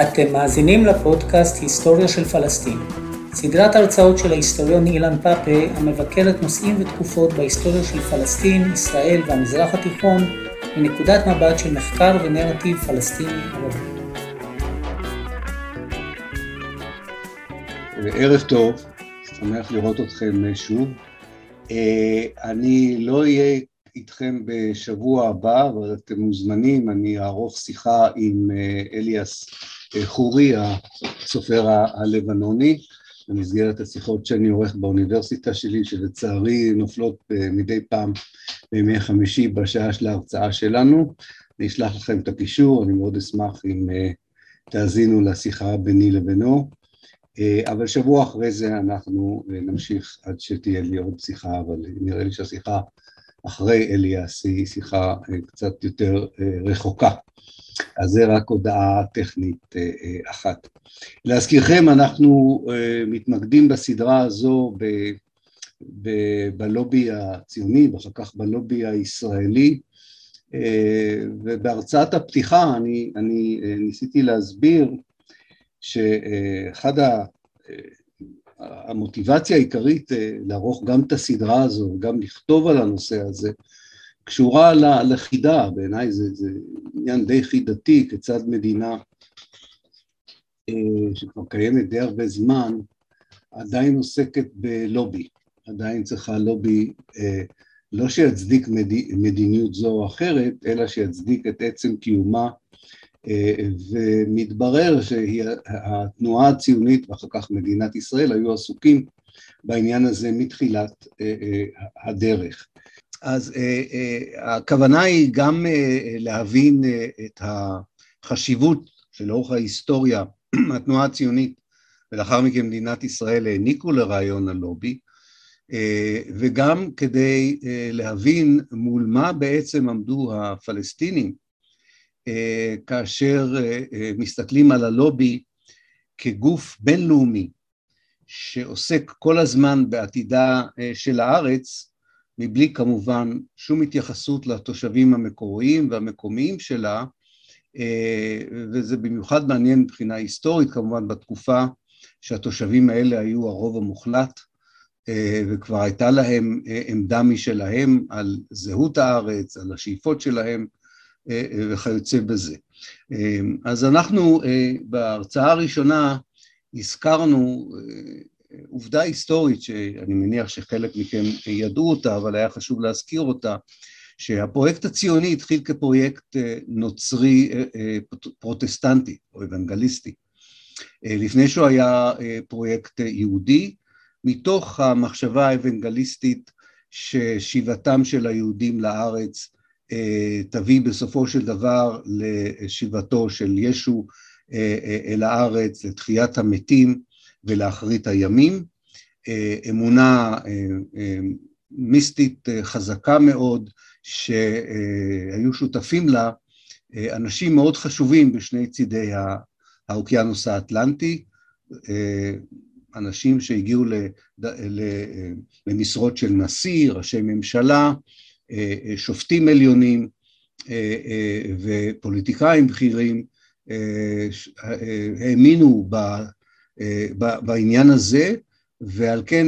אתם מאזינים לפודקאסט היסטוריה של פלסטין, סדרת הרצאות של ההיסטוריון אילן פאפה המבקרת נושאים ותקופות בהיסטוריה של פלסטין, ישראל והמזרח התיכון מנקודת מבט של מחקר ונרטיב פלסטיני ערבי. ערב טוב, שמח לראות אתכם שוב. אה, אני לא אהיה איתכם בשבוע הבא, אבל אתם מוזמנים, אני אערוך שיחה עם אה, אליאס חורי, הסופר הלבנוני, במסגרת השיחות שאני עורך באוניברסיטה שלי, שלצערי נופלות מדי פעם בימי חמישי בשעה של ההרצאה שלנו. אני אשלח לכם את הקישור, אני מאוד אשמח אם תאזינו לשיחה ביני לבינו. אה, אבל שבוע אחרי זה אנחנו אה, נמשיך עד שתהיה לי עוד שיחה, אבל נראה לי שהשיחה אחרי אליאס היא שיחה אה, קצת יותר רחוקה. אז זה רק הודעה טכנית אחת. להזכירכם, אנחנו מתמקדים בסדרה הזו ב, ב, בלובי הציוני ואחר כך בלובי הישראלי, ובהרצאת הפתיחה אני, אני ניסיתי להסביר שאחד ה... המוטיבציה העיקרית אה, לערוך גם את הסדרה הזו, גם לכתוב על הנושא הזה, קשורה לחידה, בעיניי זה, זה עניין די חידתי, כיצד מדינה אה, שכבר קיימת די הרבה זמן, עדיין עוסקת בלובי, עדיין צריכה לובי אה, לא שיצדיק מדיניות זו או אחרת, אלא שיצדיק את עצם קיומה ומתברר שהתנועה הציונית ואחר כך מדינת ישראל היו עסוקים בעניין הזה מתחילת אה, אה, הדרך. אז אה, הכוונה היא גם להבין את החשיבות שלאורך ההיסטוריה התנועה הציונית ולאחר מכן מדינת ישראל העניקו לרעיון הלובי וגם כדי להבין מול מה בעצם עמדו הפלסטינים אה, כאשר אה, אה, מסתכלים על הלובי כגוף בינלאומי שעוסק כל הזמן בעתידה של הארץ, מבלי כמובן שום התייחסות לתושבים המקוריים והמקומיים שלה, וזה במיוחד מעניין מבחינה היסטורית, כמובן בתקופה שהתושבים האלה היו הרוב המוחלט, וכבר הייתה להם עמדה משלהם על זהות הארץ, על השאיפות שלהם אה, אה, וכיוצא בזה. אה, אז אנחנו בהרצאה הראשונה הזכרנו עובדה היסטורית שאני מניח שחלק מכם ידעו אותה, אבל היה חשוב להזכיר אותה, שהפרויקט הציוני התחיל כפרויקט נוצרי פרוטסטנטי או אוונגליסטי. לפני שהוא היה פרויקט יהודי, מתוך המחשבה האוונגליסטית ששיבתם של היהודים לארץ אה, תביא בסופו של דבר לשיבתו של ישו אה, אה, אל הארץ, לתחיית המתים ולאחרית הימים. אמונה מיסטית חזקה מאוד שהיו שותפים לה אנשים מאוד חשובים בשני צידי האוקיינוס האטלנטי, אנשים שהגיעו למשרות של נשיא, ראשי ממשלה, אה, אה, שופטים עליונים אה, ופוליטיקאים בכירים האמינו בעניין הזה ועל כן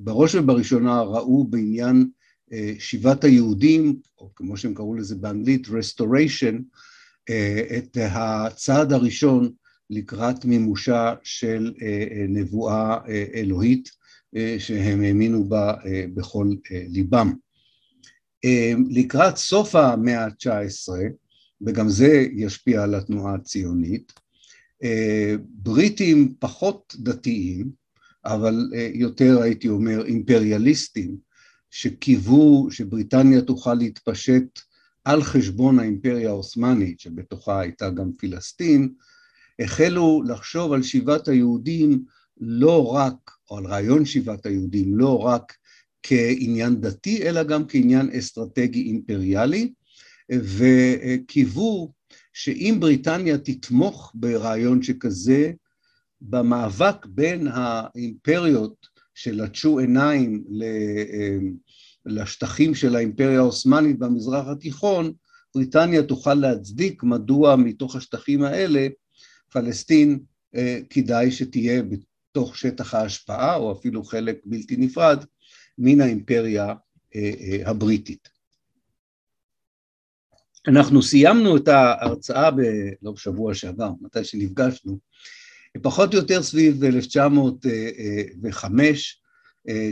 בראש ובראשונה ראו בעניין שיבת היהודים, או כמו שהם קראו לזה באנגלית restoration, את הצעד הראשון לקראת מימושה של נבואה אלוהית שהם האמינו בה בכל ליבם. לקראת סוף המאה ה-19, וגם זה ישפיע על התנועה הציונית, אה, בריטים פחות דתיים, אבל אה, יותר הייתי אומר אימפריאליסטים, שקיוו שבריטניה תוכל להתפשט על חשבון האימפריה העות'מאנית, שבתוכה הייתה גם פלסטין, החלו לחשוב על שיבת היהודים לא רק, או על רעיון שיבת היהודים, לא רק כעניין דתי, אלא גם כעניין אסטרטגי אימפריאלי, וקיוו שאם בריטניה תתמוך ברעיון שכזה, במאבק בין האימפריות שלטשו עיניים לשטחים של האימפריה העות'מאנית במזרח התיכון, בריטניה תוכל להצדיק מדוע מתוך השטחים האלה פלסטין כדאי שתהיה בתוך שטח ההשפעה או אפילו חלק בלתי נפרד מן האימפריה הבריטית. אנחנו סיימנו את ההרצאה, ב... לא בשבוע שעבר, מתי שנפגשנו, פחות או יותר סביב 1905,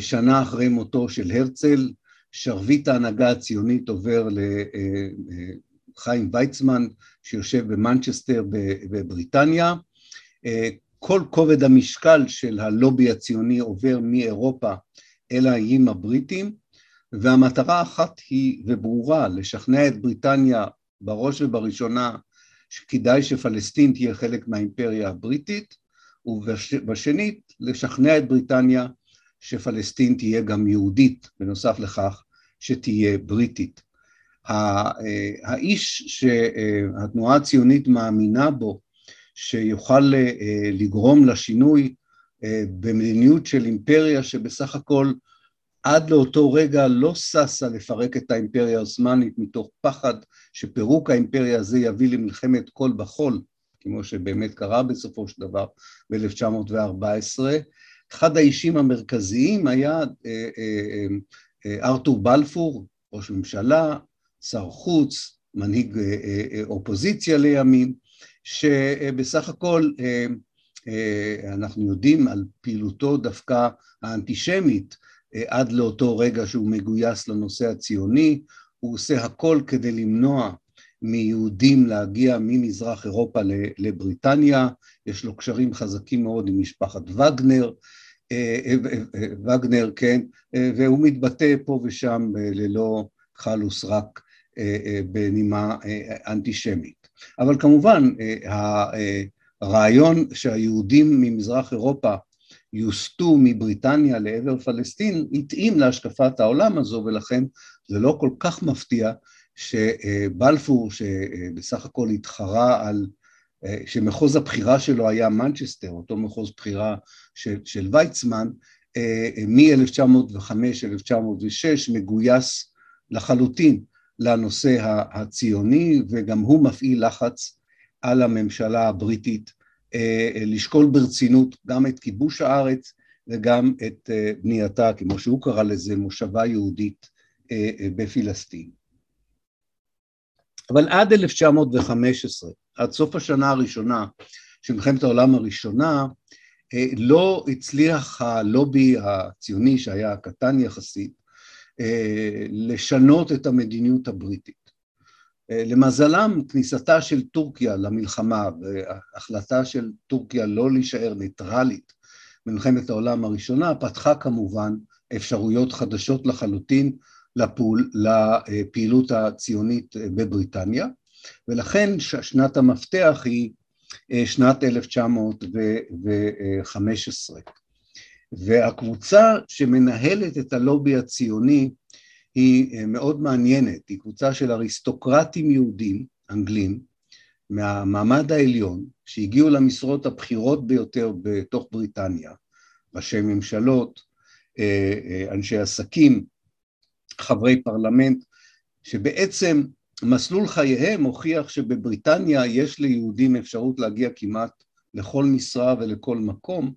שנה אחרי מותו של הרצל, שרביט ההנהגה הציונית עובר לחיים ויצמן, שיושב במנצ'סטר בבריטניה. כל כובד המשקל של הלובי הציוני עובר מאירופה אל האיים הבריטים, והמטרה האחת היא וברורה, לשכנע את בריטניה בראש ובראשונה שכדאי שפלסטין תהיה חלק מהאימפריה הבריטית, ובשנית לשכנע את בריטניה שפלסטין תהיה גם יהודית, בנוסף לכך שתהיה בריטית. האיש שהתנועה הציונית מאמינה בו, שיוכל אה, לגרום לשינוי אה, במדיניות של אימפריה שבסך הכל עד לאותו רגע לא ששה לפרק את האימפריה העות'מאנית מתוך פחד שפירוק האימפריה הזה יביא למלחמת כל בחול, כמו שבאמת קרה בסופו של דבר ב-1914. אחד האישים המרכזיים היה אה, אה, אה, ארתור בלפור, ראש ממשלה, שר חוץ, מנהיג אופוזיציה לימים, שבסך הכל אנחנו יודעים על פעילותו דווקא האנטישמית עד לאותו רגע שהוא מגויס לנושא הציוני, הוא עושה הכל כדי למנוע מיהודים להגיע ממזרח אירופה לבריטניה, יש לו קשרים חזקים מאוד עם משפחת וגנר, אה, אה, אה, וגנר, כן, והוא מתבטא פה ושם ללא חלוס רק בנימה אנטישמית. אבל כמובן הרעיון שהיהודים ממזרח אירופה יוסטו מבריטניה לעבר פלסטין התאים להשקפת העולם הזו ולכן זה לא כל כך מפתיע שבלפור שבסך הכל התחרה על, שמחוז הבחירה שלו היה מנצ'סטר, אותו מחוז בחירה של, של ויצמן, מ-1905-1906 מגויס לחלוטין לנושא הציוני וגם הוא מפעיל לחץ על הממשלה הבריטית לשקול ברצינות גם את כיבוש הארץ וגם את בנייתה, כמו שהוא קרא לזה, מושבה יהודית בפילסטין. אבל עד 1915, עד סוף השנה הראשונה של מלחמת העולם הראשונה, לא הצליח הלובי הציוני שהיה קטן יחסית לשנות את המדיניות הבריטית. למזלם כניסתה של טורקיה למלחמה והחלטה של טורקיה לא להישאר ניטרלית במלחמת העולם הראשונה פתחה כמובן אפשרויות חדשות לחלוטין לפעול, לפעילות הציונית בבריטניה, ולכן שנת המפתח היא אה, שנת 1915. והקבוצה שמנהלת את הלובי הציוני היא אה, מאוד מעניינת, היא קבוצה של אריסטוקרטים יהודים, אנגלים, מהמעמד העליון, שהגיעו למשרות הבכירות ביותר בתוך בריטניה, ראשי ממשלות, אה, אנשי עסקים, חברי פרלמנט, שבעצם מסלול חייהם הוכיח שבבריטניה יש ליהודים אפשרות להגיע כמעט לכל משרה ולכל מקום,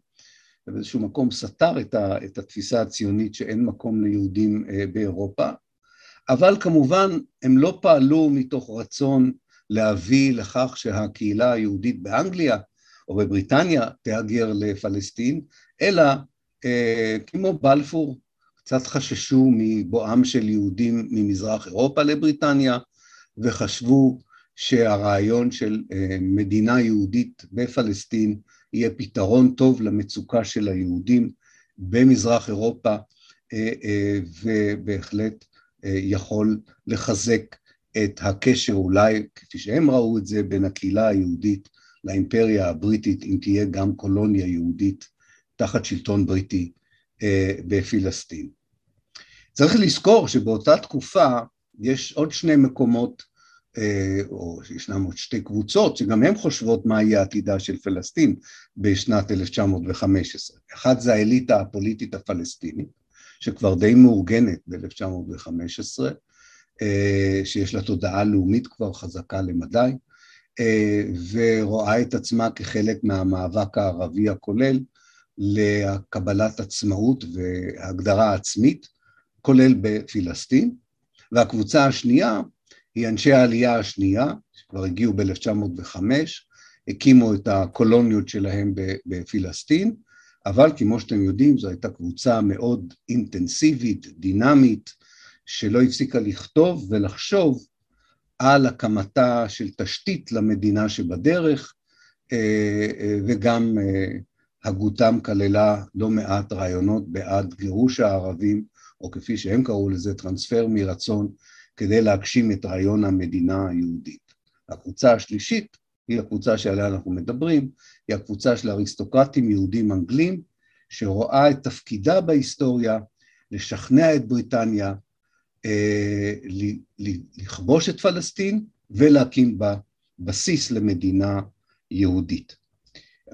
ובאיזשהו מקום סתר את, ה, את התפיסה הציונית שאין מקום ליהודים אה, באירופה, אבל כמובן הם לא פעלו מתוך רצון להביא לכך שהקהילה היהודית באנגליה או בבריטניה תהגר לפלסטין, אלא אה, כמו בלפור קצת חששו מבואם של יהודים ממזרח אירופה לבריטניה וחשבו שהרעיון של אה, מדינה יהודית בפלסטין יהיה פתרון טוב למצוקה של היהודים במזרח אירופה אה, אה, ובהחלט יכול לחזק את הקשר אולי, כפי שהם ראו את זה, בין הקהילה היהודית לאימפריה הבריטית, אם תהיה גם קולוניה יהודית תחת שלטון בריטי בפלסטין. צריך לזכור שבאותה תקופה יש עוד שני מקומות, או ישנם עוד שתי קבוצות, שגם הן חושבות מה יהיה עתידה של פלסטין בשנת 1915. אחת זה האליטה הפוליטית הפלסטינית, שכבר די מאורגנת ב-1915, אה, שיש לה תודעה לאומית כבר חזקה למדי, ורואה את עצמה כחלק מהמאבק הערבי הכולל לקבלת עצמאות והגדרה עצמית, כולל בפלסטין, והקבוצה השנייה היא אנשי העלייה השנייה, שכבר הגיעו ב-1905, הקימו את הקולוניות שלהם בפלסטין, אבל כמו שאתם יודעים זו הייתה קבוצה מאוד אינטנסיבית, דינמית, שלא הפסיקה לכתוב ולחשוב על הקמתה של תשתית למדינה שבדרך, אה, אה, וגם אה, הגותם כללה לא מעט רעיונות בעד גירוש הערבים, או כפי שהם קראו לזה, טרנספר מרצון, כדי להגשים את רעיון המדינה היהודית. הקבוצה השלישית היא הקבוצה שעליה אנחנו מדברים, היא הקבוצה של אריסטוקרטים יהודים אנגלים, שרואה את תפקידה בהיסטוריה לשכנע את בריטניה אה, לכבוש את פלסטין ולהקים בה בסיס למדינה יהודית.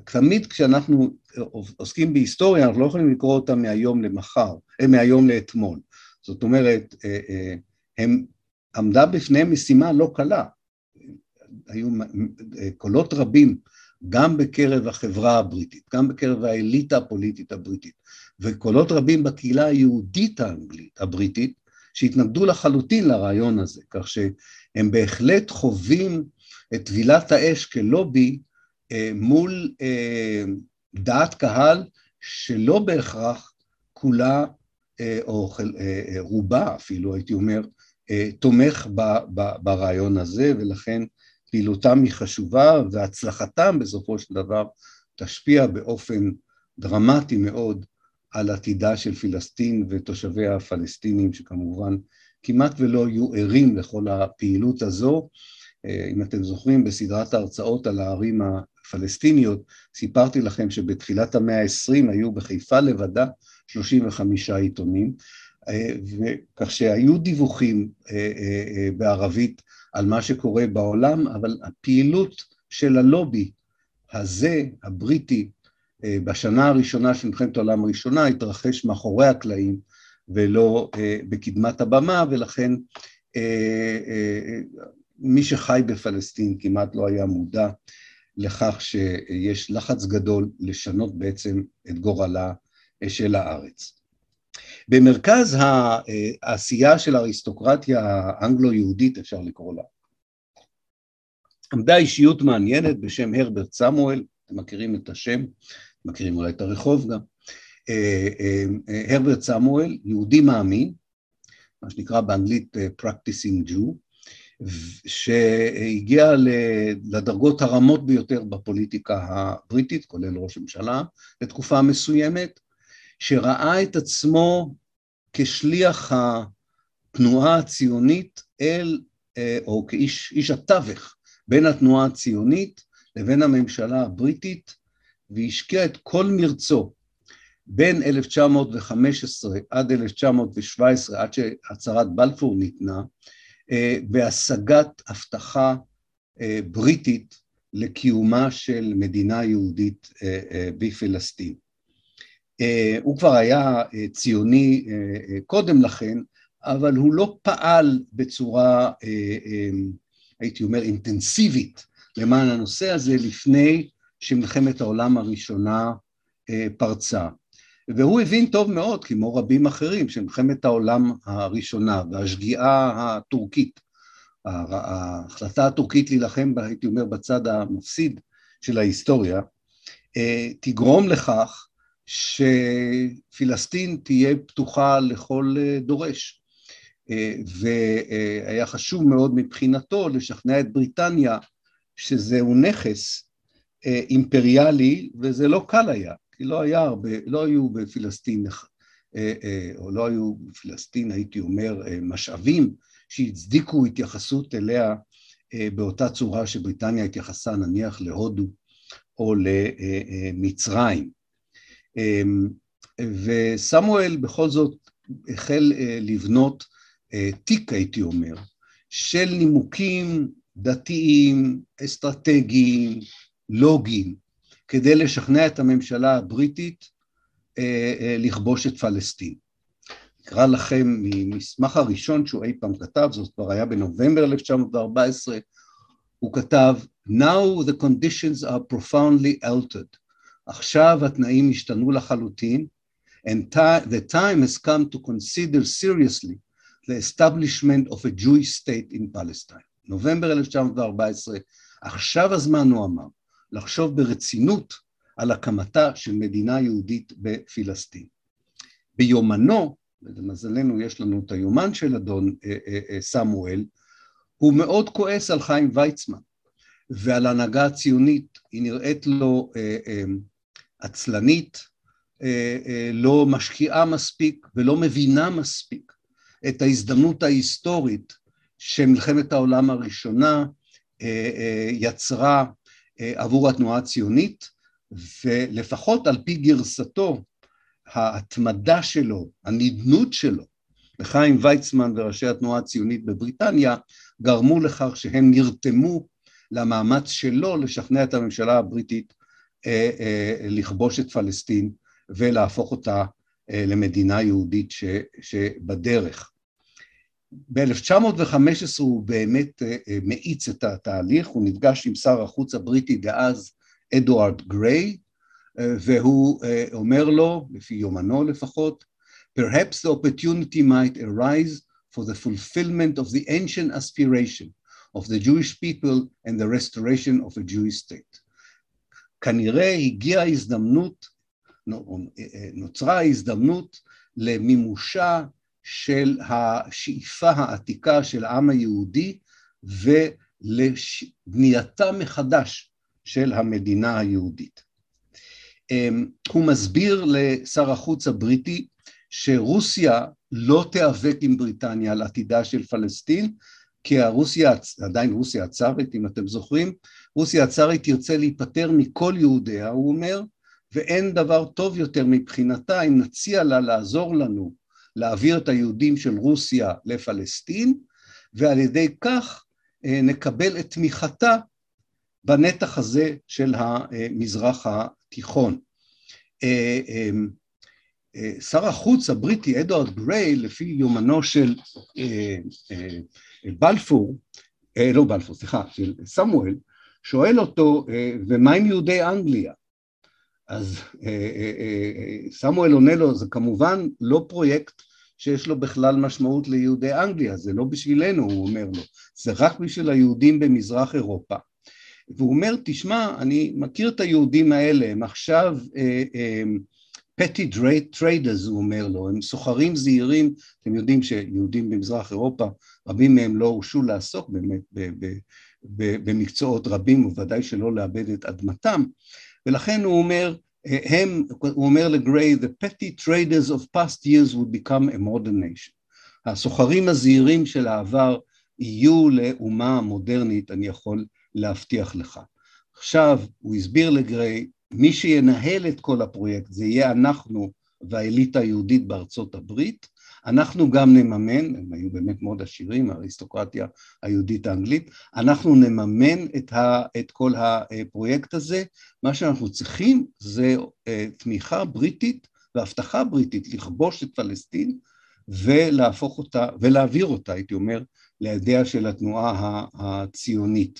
תמיד כשאנחנו עוסקים בהיסטוריה אנחנו לא יכולים לקרוא אותה מהיום למחר, אה, מהיום לאתמול. זאת אומרת, אה, הם עמדה בפניהם משימה לא קלה. היו קולות רבים גם בקרב החברה הבריטית, גם בקרב האליטה הפוליטית הבריטית, וקולות רבים בקהילה היהודית האנגלית, הבריטית, שהתנגדו לחלוטין לרעיון הזה, כך שהם בהחלט חווים את טבילת האש כלובי אה, מול אה, דעת קהל שלא בהכרח כולה, אה, או אה, אה, רובה אפילו, הייתי אומר, תומך ב, ב, ברעיון הזה, ולכן פעילותם היא חשובה והצלחתם בסופו של דבר תשפיע באופן דרמטי מאוד על עתידה של פלסטין ותושביה הפלסטינים שכמובן כמעט ולא היו ערים לכל הפעילות הזו. אה, אם אתם זוכרים בסדרת ההרצאות על הערים הפלסטיניות סיפרתי לכם שבתחילת המאה העשרים היו בחיפה לבדה 35 עיתונים אה, כך שהיו דיווחים אה, בערבית על מה שקורה בעולם, אבל הפעילות של הלובי הזה, הבריטי, אה, בשנה הראשונה של מלחמת העולם הראשונה, התרחש מאחורי הקלעים ולא אה, בקדמת הבמה, ולכן אה, מי שחי בפלסטין כמעט לא היה מודע לכך שיש לחץ גדול לשנות בעצם את גורלה של הארץ. במרכז העשייה של האריסטוקרטיה האנגלו-יהודית, אפשר לקרוא לה, עמדה אישיות מעניינת בשם הרברט סמואל, אתם מכירים את השם, מכירים אולי את הרחוב גם, אה, אה, אה, הרברט סמואל, יהודי מאמין, מה שנקרא באנגלית Practicing Jew, שהגיע לדרגות הרמות ביותר בפוליטיקה הבריטית, כולל ראש ממשלה, לתקופה מסוימת, שראה את עצמו כשליח התנועה הציונית אל, או כאיש התווך בין התנועה הציונית לבין הממשלה הבריטית, והשקיע את כל מרצו בין 1915 עד 1917, עד שהצהרת בלפור ניתנה, אה, בהשגת הבטחה אה, בריטית לקיומה של מדינה יהודית אה, בפלסטין. הוא כבר היה ציוני קודם לכן, אבל הוא לא פעל בצורה, הייתי אומר, אינטנסיבית למען הנושא הזה לפני שמלחמת העולם הראשונה פרצה. והוא הבין טוב מאוד, כמו רבים אחרים, שמלחמת העולם הראשונה והשגיאה הטורקית, ההחלטה הטורקית להילחם, הייתי אומר, בצד המפסיד של ההיסטוריה, תגרום לכך שפלסטין תהיה פתוחה לכל דורש. והיה חשוב מאוד מבחינתו לשכנע את בריטניה שזהו נכס אימפריאלי וזה לא קל היה. כי לא היה הרבה, לא היו בפלסטין, אה, אה, או לא היו בפלסטין, הייתי אומר, אה, משאבים שהצדיקו התייחסות אליה באותה צורה שבריטניה התייחסה נניח להודו או למצרים. וסמואל בכל זאת החל לבנות תיק, הייתי אומר, של נימוקים דתיים, אסטרטגיים, לוגיים, כדי לשכנע את הממשלה הבריטית אה, אה, לכבוש את פלסטין. אקרא לכם ממסמך הראשון שהוא אי פעם כתב, זאת כבר היה בנובמבר 1914, הוא כתב Now the conditions are profoundly altered. עכשיו התנאים השתנו לחלוטין and the time has come to consider seriously the establishment of a Jewish state in Palestine. נובמבר 1914, עכשיו הזמן, הוא אמר, לחשוב ברצינות על הקמתה של מדינה יהודית בפלסטין. ביומנו, ולמזלנו יש לנו את היומן של אדון אה, אה, אה, סמואל, הוא מאוד כועס על חיים ויצמן ועל ההנהגה הציונית, היא נראית לו עצלנית, לא משקיעה מספיק ולא מבינה מספיק את ההזדמנות ההיסטורית שמלחמת העולם הראשונה יצרה עבור התנועה הציונית, ולפחות על פי גרסתו, ההתמדה שלו, הנדנות שלו, וחיים ויצמן וראשי התנועה הציונית בבריטניה, גרמו לכך שהם נרתמו למאמץ שלו לשכנע את הממשלה הבריטית אה, אה, לכבוש את פלסטין ולהפוך אותה אה, למדינה יהודית ש, שבדרך. ב-1915 הוא באמת מאיץ את התהליך, הוא נפגש עם שר החוץ הבריטי דאז אדוארד גריי, והוא אומר לו, לפי יומנו לפחות, Perhaps the opportunity might arise for the fulfillment of the ancient aspiration of the Jewish people and the restoration of a Jewish state. כנראה הגיעה ההזדמנות, נוצרה ההזדמנות למימושה של השאיפה העתיקה של העם היהודי ולבנייתה מחדש של המדינה היהודית. הוא מסביר לשר החוץ הבריטי שרוסיה לא תיאבק עם בריטניה על עתידה של פלסטין, כי הרוסיה, עדיין רוסיה הצארית, אם אתם זוכרים, רוסיה הצארית תרצה להיפטר מכל יהודיה, הוא אומר, ואין דבר טוב יותר מבחינתה אם נציע לה לעזור לנו להעביר את היהודים של רוסיה לפלסטין, ועל ידי כך אה, נקבל את תמיכתה בנתח הזה של המזרח התיכון. אה, שר החוץ הבריטי אדוארד גריי, לפי יומנו של אה, אה, בלפור, לא בלפור, סליחה, של סמואל, שואל אותו, ומה עם יהודי אנגליה? אז סמואל עונה לו, זה כמובן לא פרויקט שיש לו בכלל משמעות ליהודי אנגליה, זה לא בשבילנו, הוא אומר לו, זה רק בשביל היהודים במזרח אירופה. והוא אומר, תשמע, אני מכיר את היהודים האלה, הם עכשיו אה, אה, petty traders הוא אומר לו, הם סוחרים זעירים, אתם יודעים שיהודים במזרח אירופה, רבים מהם לא הורשו לעסוק באמת במקצועות רבים, ובוודאי שלא לעבד את אדמתם, ולכן הוא אומר, הם, הוא אומר לגריי, the petty traders of past years would become a modern nation. הסוחרים הזעירים של העבר יהיו לאומה מודרנית, אני יכול להבטיח לך. עכשיו, הוא הסביר לגריי, מי שינהל את כל הפרויקט זה יהיה אנחנו והאליטה היהודית בארצות הברית, אנחנו גם נממן, הם היו באמת מאוד עשירים, האריסטוקרטיה היהודית האנגלית, אנחנו נממן את, ה, את כל הפרויקט הזה, מה שאנחנו צריכים זה אה, תמיכה בריטית והבטחה בריטית לכבוש את פלסטין ולהפוך אותה, ולהעביר אותה, הייתי אומר, לידיה של התנועה הציונית.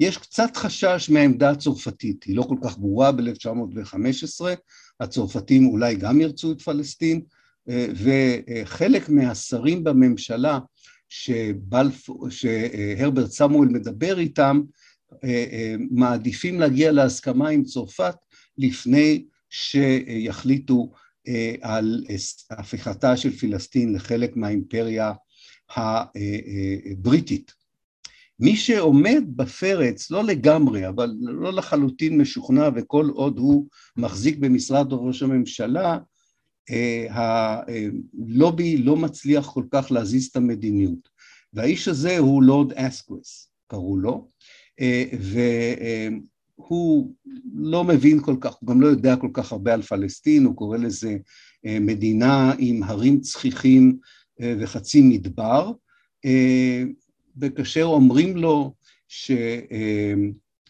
יש קצת חשש מהעמדה הצרפתית, היא לא כל כך ברורה ב-1915, הצרפתים אולי גם ירצו את פלסטין, אה, וחלק מהשרים בממשלה שבלפ... שהרברט סמואל מדבר איתם, אה, אה, מעדיפים להגיע להסכמה עם צרפת לפני שיחליטו על הפיכתה של פלסטין לחלק מהאימפריה הבריטית. מי שעומד בפרץ, לא לגמרי, אבל לא לחלוטין משוכנע, וכל עוד הוא מחזיק במשרד ראש הממשלה, אה, הלובי לא מצליח כל כך להזיז את המדיניות. והאיש הזה הוא לורד אסקוויס, קראו לו, אה, והוא לא מבין כל כך, הוא גם לא יודע כל כך הרבה על פלסטין, הוא קורא לזה אה, מדינה עם הרים צחיחים וחצי מדבר, וכאשר אומרים לו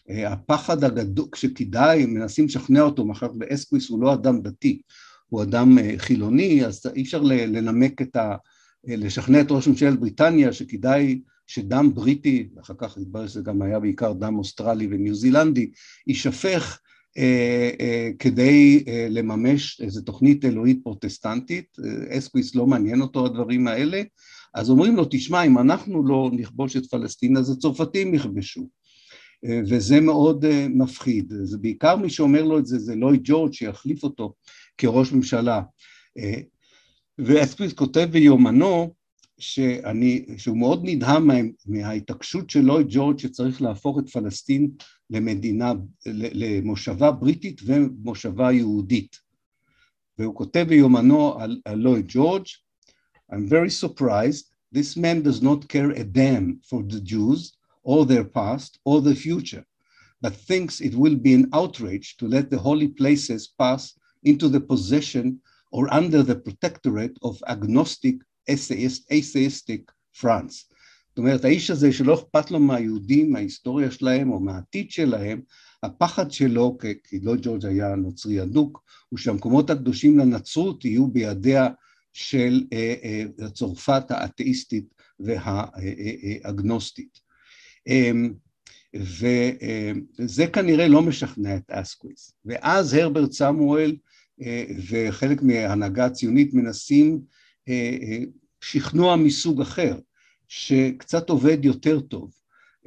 שהפחד הגדול, כשכדאי, מנסים לשכנע אותו, מאחר באסקוויס הוא לא אדם דתי, הוא אדם אה, חילוני, אז אי אפשר לנמק את ה... לשכנע את ראש ממשלת בריטניה שכדאי שדם בריטי, אחר כך התברר שזה גם היה בעיקר דם אוסטרלי וניו זילנדי, יישפך אה, אה, כדי אה, לממש איזו תוכנית אלוהית פרוטסטנטית, אסקוויס לא מעניין אותו הדברים האלה, אז אומרים לו, תשמע, אם אנחנו לא נכבוש את פלסטין, אז הצרפתים יכבשו. וזה מאוד מפחיד. זה בעיקר מי שאומר לו את זה, זה לואי ג'ורג' שיחליף אותו כראש ממשלה. ואסקוויס כותב ביומנו, שאני, שהוא מאוד נדהם מה, מההתעקשות של לואי ג'ורג' שצריך להפוך את פלסטין למדינה, למושבה בריטית ומושבה יהודית. והוא כותב ביומנו על, על לואי ג'ורג' I'm very surprised this man does not care a damn for the Jews or their past or the future but thinks it will be an outrage to let the holy places pass into the possession or under the protectorate of agnostic atheistic France. זאת אומרת, האיש הזה שלא אכפת לו מהיהודים, מההיסטוריה שלהם או מהעתיד שלהם, הפחד שלו, כי לא ג'ורג' היה נוצרי אדוק, הוא שהמקומות הקדושים לנצרות יהיו בידיה של אה, אה, צרפת האתאיסטית והאגנוסטית. אה, וזה כנראה לא משכנע את אסקוויס. ואז הרברט סמואל וחלק מההנהגה הציונית מנסים שכנוע מסוג אחר, שקצת עובד יותר טוב,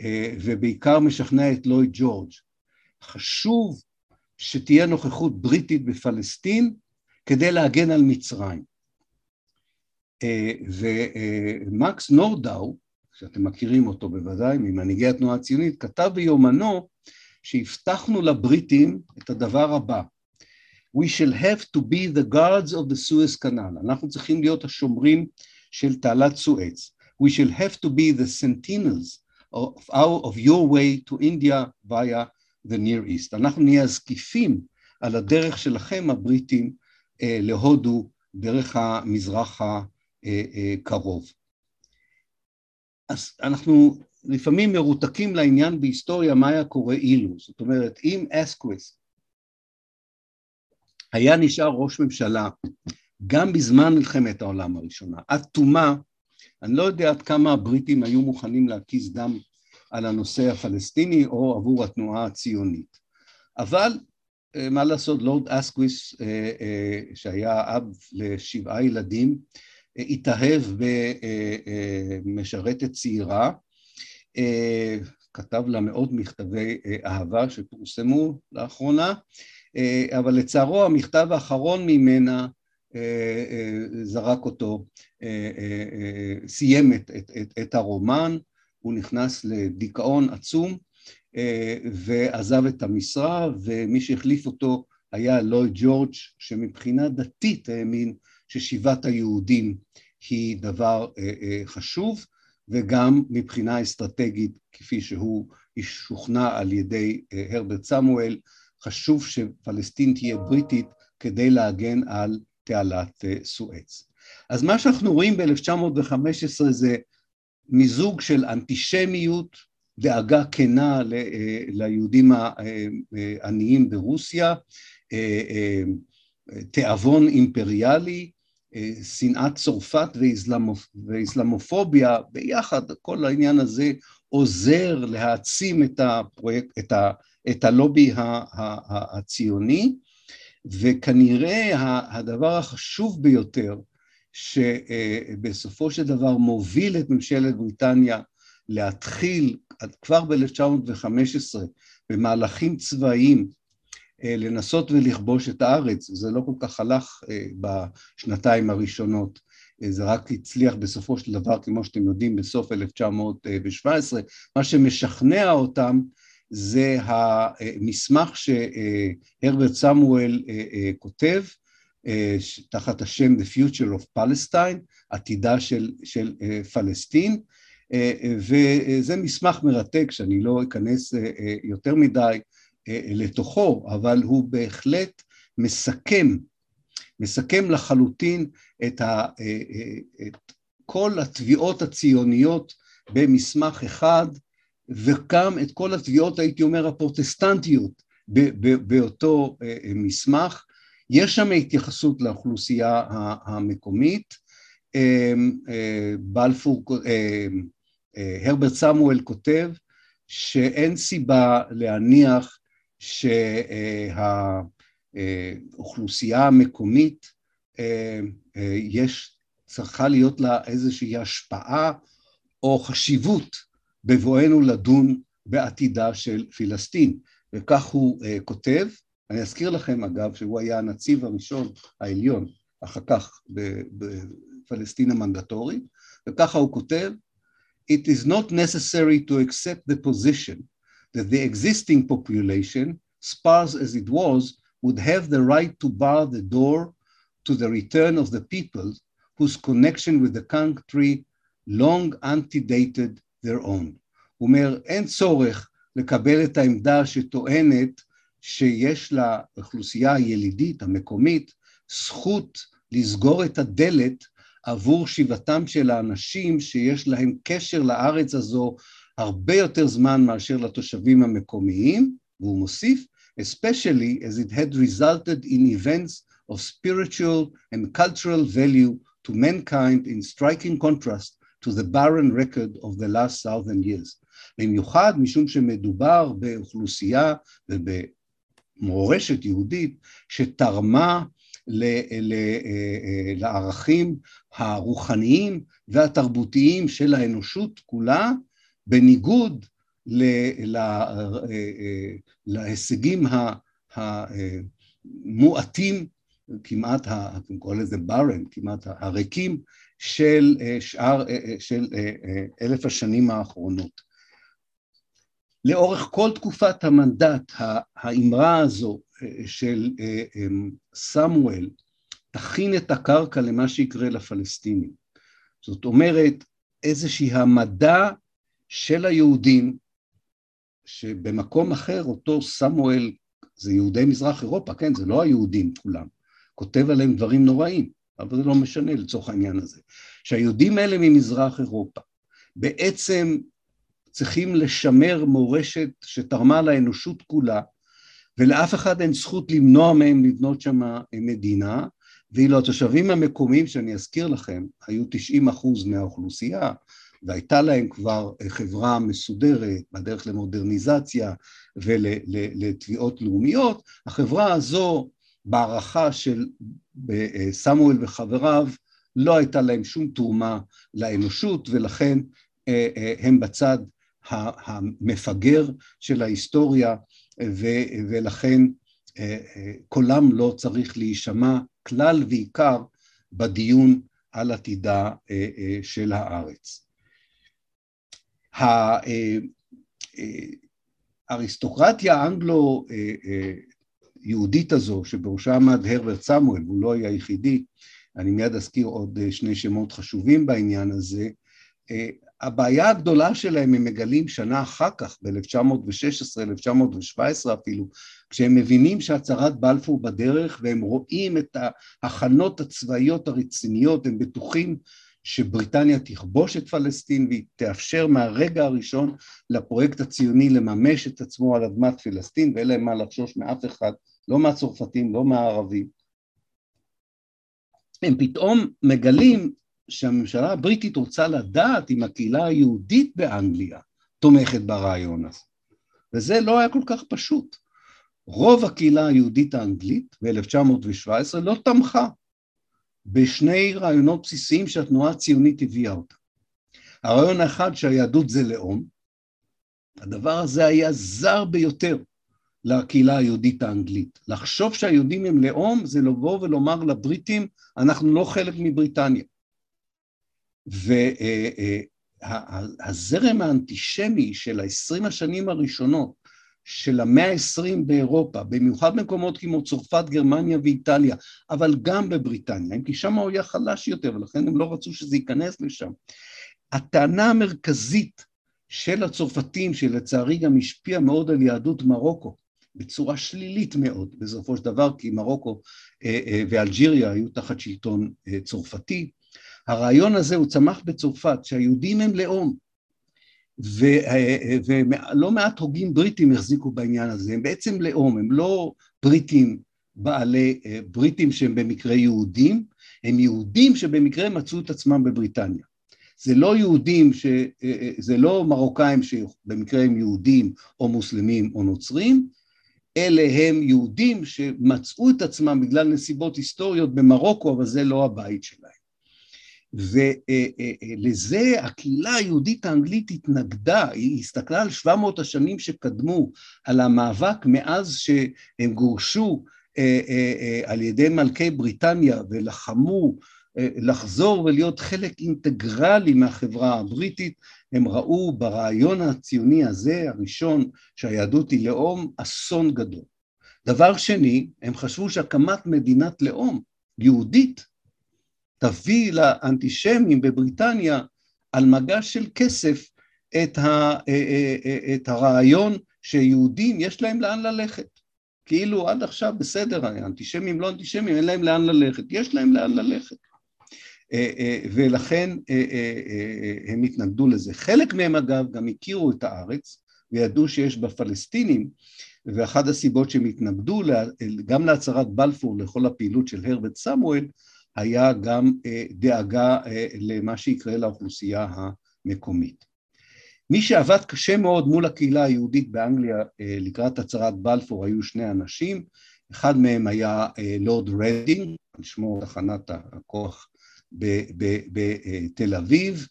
אה, ובעיקר משכנע את לואי ג'ורג'. חשוב שתהיה נוכחות בריטית בפלסטין כדי להגן על מצרים. אה, ומקס נורדאו, שאתם מכירים אותו בוודאי, ממנהיגי התנועה הציונית, כתב ביומנו שהבטחנו לבריטים את הדבר הבא: We shall have to be the guards of the Suez Canal. אנחנו צריכים להיות השומרים של תעלת סואץ. We shall have to be the sentinels of, our, of your way to India via the Near East. אנחנו נהיה הזקיפים על הדרך שלכם הבריטים אה, להודו דרך המזרח הקרוב. אז אנחנו לפעמים מרותקים לעניין בהיסטוריה מה היה קורה אילו, זאת אומרת אם אסקוויסט היה נשאר ראש ממשלה גם בזמן מלחמת העולם הראשונה, עד תומה, אני לא יודע עד כמה הבריטים היו מוכנים להקיז דם על הנושא הפלסטיני או עבור התנועה הציונית. אבל אה, מה לעשות, לורד אסקוויס, אה, אה, שהיה אב לשבעה ילדים, התאהב במשרתת צעירה, כתב לה מאות מכתבי אהבה שפורסמו לאחרונה, אבל לצערו המכתב האחרון ממנה אה, אה, זרק אותו, אה, סיים את, את, את, את הרומן, הוא נכנס לדיכאון עצום ועזב את המשרה, ומי שהחליף אותו היה לואי ג'ורג', שמבחינה דתית האמין ששיבת היהודים היא דבר חשוב, וגם מבחינה אסטרטגית, כפי שהוא שוכנע על ידי הרברט סמואל, חשוב שפלסטין תהיה בריטית כדי להגן על תעלת אה, סואץ. אז מה שאנחנו רואים ב-1915 זה מיזוג של אנטישמיות, דאגה כנה אה, ליהודים העניים ברוסיה, אה, תיאבון אימפריאלי, שנאת צרפת ואיסלאמופוביה, ביחד כל העניין הזה עוזר להעצים את, הפרויקט, את, ה, את הלובי הציוני, וכנראה הדבר החשוב ביותר שבסופו של דבר מוביל את ממשלת בריטניה להתחיל כבר ב-1915 במהלכים צבאיים אה, לנסות ולכבוש את הארץ, זה לא כל כך הלך אה, בשנתיים הראשונות, אה, זה רק הצליח בסופו של דבר, כמו שאתם יודעים, בסוף 1917, מה שמשכנע אותם זה המסמך שהרברט סמואל אה, אה, כותב אה, תחת השם The Future of Palestine, עתידה של, של פלסטין, וזה מסמך מרתק שאני לא אכנס יותר מדי לתוכו, אבל הוא בהחלט מסכם, מסכם לחלוטין את, ה, את כל התביעות הציוניות במסמך אחד, וגם את כל התביעות, הייתי אומר, הפרוטסטנטיות באותו אה, אה, מסמך. יש שם התייחסות לאוכלוסייה המקומית. אה, בלפור, הרברט סמואל כותב שאין סיבה להניח שהאוכלוסייה המקומית יש, צריכה להיות לה איזושהי השפעה או חשיבות בבואנו לדון בעתידה של פלסטין. וכך הוא uh, כותב, אני אזכיר לכם אגב שהוא היה הנציב הראשון העליון אחר כך בפלסטין המנדטורית, וככה הוא כותב It is not necessary to accept the position that the existing population, sparse as it was, would have the right to bar the door to the return of the people whose connection with the country long antedated their own. הוא אומר, אין צורך לקבל את העמדה שטוענת שיש לאוכלוסייה הילידית, המקומית, זכות לסגור את הדלת עבור שיבתם של האנשים שיש להם קשר לארץ הזו הרבה יותר זמן מאשר לתושבים המקומיים, והוא מוסיף, especially as it had resulted in events of spiritual and cultural value to mankind in striking contrast to the barren record of the last thousand years. במיוחד משום שמדובר באוכלוסייה ובמורשת יהודית שתרמה לערכים הרוחניים והתרבותיים של האנושות כולה, בניגוד להישגים המועטים, כמעט, קורא לזה ברן, כמעט הריקים, של שאר, של אלף השנים האחרונות. לאורך כל תקופת המנדט, האמרה הזו של סמואל תכין את הקרקע למה שיקרה לפלסטינים. זאת אומרת, איזושהי המדע של היהודים, שבמקום אחר אותו סמואל, זה יהודי מזרח אירופה, כן, זה לא היהודים כולם, כותב עליהם דברים נוראים, אבל זה לא משנה לצורך העניין הזה. שהיהודים האלה ממזרח אירופה בעצם צריכים לשמר מורשת שתרמה לאנושות כולה, ולאף אחד אין זכות למנוע מהם לבנות שם מדינה, ואילו התושבים המקומיים, שאני אזכיר לכם, היו 90 אחוז מהאוכלוסייה, והייתה להם כבר חברה מסודרת בדרך למודרניזציה ולתביעות לאומיות, החברה הזו בהערכה של סמואל וחבריו לא הייתה להם שום תרומה לאנושות ולכן הם בצד המפגר של ההיסטוריה ולכן קולם לא צריך להישמע כלל ועיקר בדיון על עתידה של הארץ. האריסטוקרטיה האנגלו-יהודית הזו, שבראשה עמד הרברט סמואל, והוא לא היה היחידי, אני מיד אזכיר עוד שני שמות חשובים בעניין הזה, הבעיה הגדולה שלהם הם מגלים שנה אחר כך, ב-1916, 1917 אפילו, כשהם מבינים שהצהרת בלפור בדרך והם רואים את ההכנות הצבאיות הרציניות, הם בטוחים שבריטניה תכבוש את פלסטין והיא תאפשר מהרגע הראשון לפרויקט הציוני לממש את עצמו על אדמת פלסטין ואין להם מה לחשוש מאף אחד, לא מהצרפתים, לא מהערבים. הם פתאום מגלים שהממשלה הבריטית רוצה לדעת אם הקהילה היהודית באנגליה תומכת ברעיון הזה. וזה לא היה כל כך פשוט. רוב הקהילה היהודית האנגלית ב-1917 לא תמכה בשני רעיונות בסיסיים שהתנועה הציונית הביאה אותם. הרעיון האחד שהיהדות זה לאום, הדבר הזה היה זר ביותר לקהילה היהודית האנגלית. לחשוב שהיהודים הם לאום זה לבוא ולומר לבריטים אנחנו לא חלק מבריטניה. והזרם האנטישמי של העשרים השנים הראשונות של המאה העשרים באירופה, במיוחד במקומות כמו צרפת, גרמניה ואיטליה, אבל גם בבריטניה, כי שם הוא היה חלש יותר ולכן הם לא רצו שזה ייכנס לשם. הטענה המרכזית של הצרפתים, שלצערי גם השפיעה מאוד על יהדות מרוקו, בצורה שלילית מאוד בסופו של דבר, כי מרוקו ואלג'יריה היו תחת שלטון צרפתי, הרעיון הזה הוא צמח בצרפת, שהיהודים הם לאום, ולא מעט הוגים בריטים החזיקו בעניין הזה, הם בעצם לאום, הם לא בריטים בעלי, בריטים שהם במקרה יהודים, הם יהודים שבמקרה מצאו את עצמם בבריטניה. זה לא יהודים, ש... זה לא מרוקאים שבמקרה הם יהודים או מוסלמים או נוצרים, אלה הם יהודים שמצאו את עצמם בגלל נסיבות היסטוריות במרוקו, אבל זה לא הבית שלהם. ולזה הקהילה היהודית האנגלית התנגדה, היא הסתכלה על 700 השנים שקדמו, על המאבק מאז שהם גורשו אה, אה, אה, על ידי מלכי בריטניה ולחמו לחזור ולהיות חלק אינטגרלי מהחברה הבריטית, הם ראו ברעיון הציוני הזה, הראשון, שהיהדות היא לאום, אסון גדול. דבר שני, הם חשבו שהקמת מדינת לאום יהודית תביא לאנטישמים בבריטניה על מגש של כסף את, ה, את הרעיון שיהודים יש להם לאן ללכת. כאילו עד עכשיו בסדר, האנטישמים לא אנטישמים, אין להם לאן ללכת, יש להם לאן ללכת. אה, אה, ולכן אה, הם התנגדו לזה. חלק מהם אגב גם הכירו את הארץ וידעו שיש בה פלסטינים, ואחת הסיבות שהם התנגדו גם להצהרת בלפור לכל הפעילות של הרבט סמואל היה גם דאגה למה שיקרה לאוכלוסייה המקומית. מי שעבד קשה מאוד מול הקהילה היהודית באנגליה לקראת הצהרת בלפור היו שני אנשים, אחד מהם היה לורד רדינג, על שמו תחנת הכוח בתל אביב,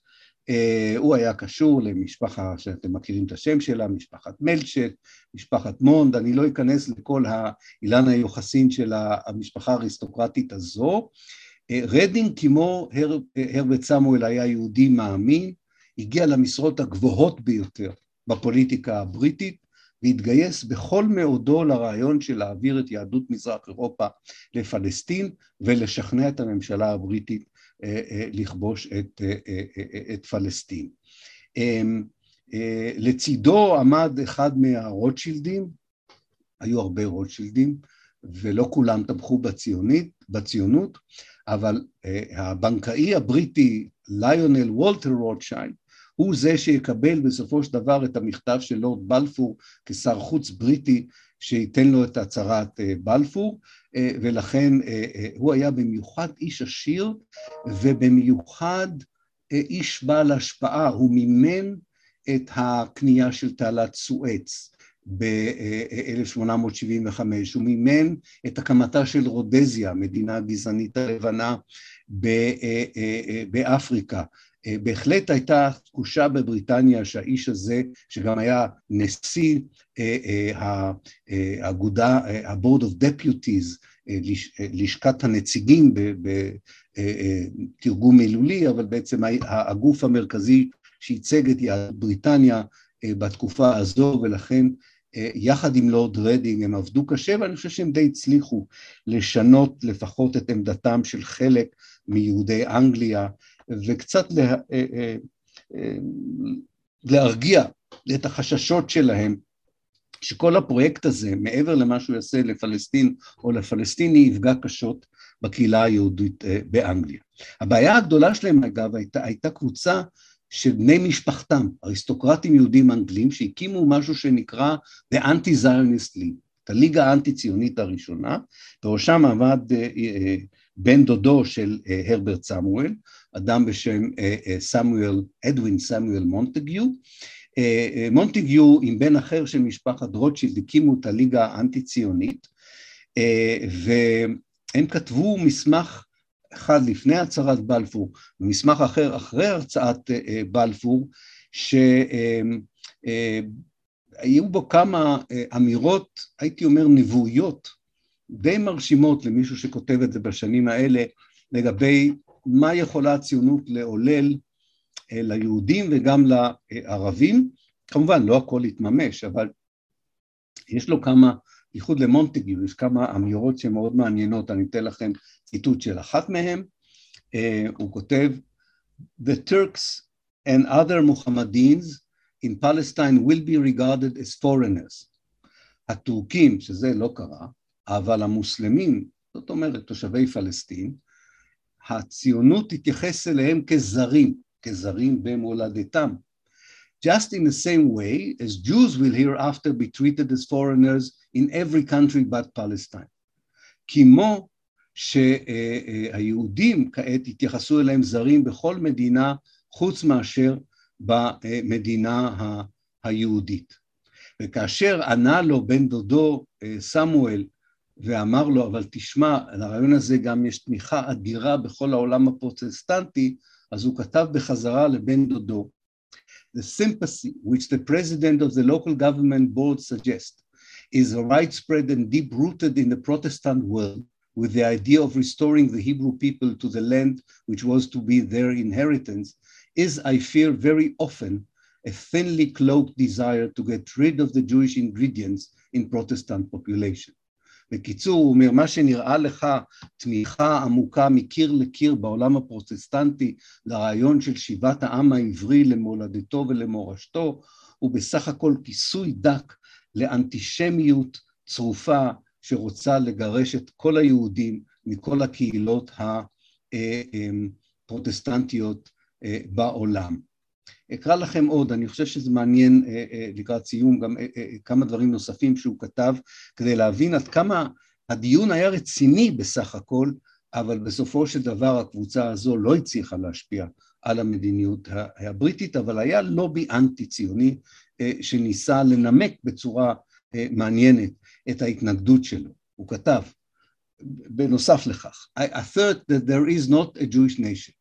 אה, הוא היה קשור למשפחה שאתם מכירים את השם שלה, משפחת מלצ'ט, משפחת מונד, אני לא אכנס לכל אילן היוחסין של המשפחה האריסטוקרטית הזו. רדינג כמו הר, הרבט סמואל היה יהודי מאמין, הגיע למשרות הגבוהות ביותר בפוליטיקה הבריטית והתגייס בכל מאודו לרעיון של להעביר את יהדות מזרח אירופה לפלסטין ולשכנע את הממשלה הבריטית אה, אה, לכבוש את, אה, את פלסטין. אמ, לצידו עמד אחד מהרוטשילדים, היו הרבה רוטשילדים, ולא כולם תמכו בציונית, בציונות, אבל הבנקאי הבריטי ליונל וולטר רוטשיילד הוא זה שיקבל בסופו של דבר את המכתב של לורד בלפור כשר חוץ בריטי שייתן לו את הצהרת אה, בלפור, אה, ולכן אה, הוא היה במיוחד איש עשיר ובמיוחד איש בעל השפעה, הוא מימן את הקנייה של תעלת סואץ ב-1875, הוא מימן את הקמתה של רודזיה, מדינה גזענית הלבנה באפריקה, אה, בהחלט הייתה תחושה בבריטניה שהאיש הזה, שגם היה נשיא אה, אה, האגודה, ה-board of deputies, לשכת הנציגים בתרגום מילולי, אבל בעצם הגוף המרכזי שייצג את בריטניה בתקופה הזו, ולכן יחד עם לורד רדינג הם עבדו קשה, ואני חושב שהם די הצליחו לשנות לפחות את עמדתם של חלק מיהודי אנגליה וקצת לה, אה, אה, אה, להרגיע את החששות שלהם שכל הפרויקט הזה, מעבר למה שהוא יעשה לפלסטין או לפלסטיני, יפגע קשות בקהילה היהודית באנגליה. הבעיה הגדולה שלהם, אגב, הייתה, הייתה קבוצה של בני משפחתם, אריסטוקרטים יהודים אנגלים, שהקימו משהו שנקרא The Anti-Zionist League, את הליגה האנטי-ציונית הראשונה, בראשם עמד בן דודו של הרברט סמואל, אדם בשם אה, אה, סמואל, אדווין סמואל מונטגיו. אה, מונטגיו עם בן אחר של משפחת רוטשילד הקימו את הליגה האנטי-ציונית והם כתבו מסמך אחד לפני הצהרת בלפור ומסמך אחר אחרי הרצאת בלפור שהיו בו כמה אמירות, הייתי אומר נבואיות, די מרשימות למישהו שכותב את זה בשנים האלה לגבי מה יכולה הציונות לעולל אה, ליהודים וגם לערבים. כמובן, לא הכל יתממש, אבל יש לו כמה, בייחוד למונטגיו, יש כמה אמירות שהן מאוד מעניינות, אני אתן לכם ציטוט של אחת מהן. אה, הוא כותב, The Turks and other Mohammedans in Palestine will be regarded as foreigners. הטורקים, שזה לא קרה, אבל המוסלמים, זאת אומרת תושבי פלסטין, הציונות תתייחס אליהם כזרים, כזרים במולדתם. Just in the same way as Jews will hereafter be treated as foreigners in every country but Palestine. כמו שהיהודים כעת יתייחסו אליהם זרים בכל מדינה חוץ מאשר במדינה היהודית. וכאשר ענה לו בן דודו סמואל ואמר לו, אבל תשמע, לרעיון הזה גם יש תמיכה אדירה בכל העולם הפרוטסטנטי, אז הוא כתב בחזרה לבן דודו, The sympathy which the president of the local government board suggests is widespread and deep-rooted in the Protestant world with the idea of restoring the Hebrew people to the land which was to be their inheritance is, I fear, very often a thinly cloaked desire to get rid of the Jewish ingredients in Protestant population. בקיצור, הוא אומר, מה שנראה לך תמיכה עמוקה מקיר לקיר בעולם הפרוטסטנטי לרעיון של שיבת העם העברי למולדתו ולמורשתו, הוא בסך הכל כיסוי דק לאנטישמיות צרופה שרוצה לגרש את כל היהודים מכל הקהילות הפרוטסטנטיות אה, בעולם. אקרא לכם עוד, אני חושב שזה מעניין אה, אה, לקראת סיום גם כמה דברים נוספים שהוא כתב כדי להבין עד כמה הדיון היה רציני בסך הכל, אבל בסופו של דבר הקבוצה הזו לא הצליחה להשפיע על המדיניות הבריטית, אבל היה לובי אנטי ציוני שניסה לנמק בצורה מעניינת את ההתנגדות שלו. הוא כתב, בנוסף לכך, I assert that there is not a Jewish nation.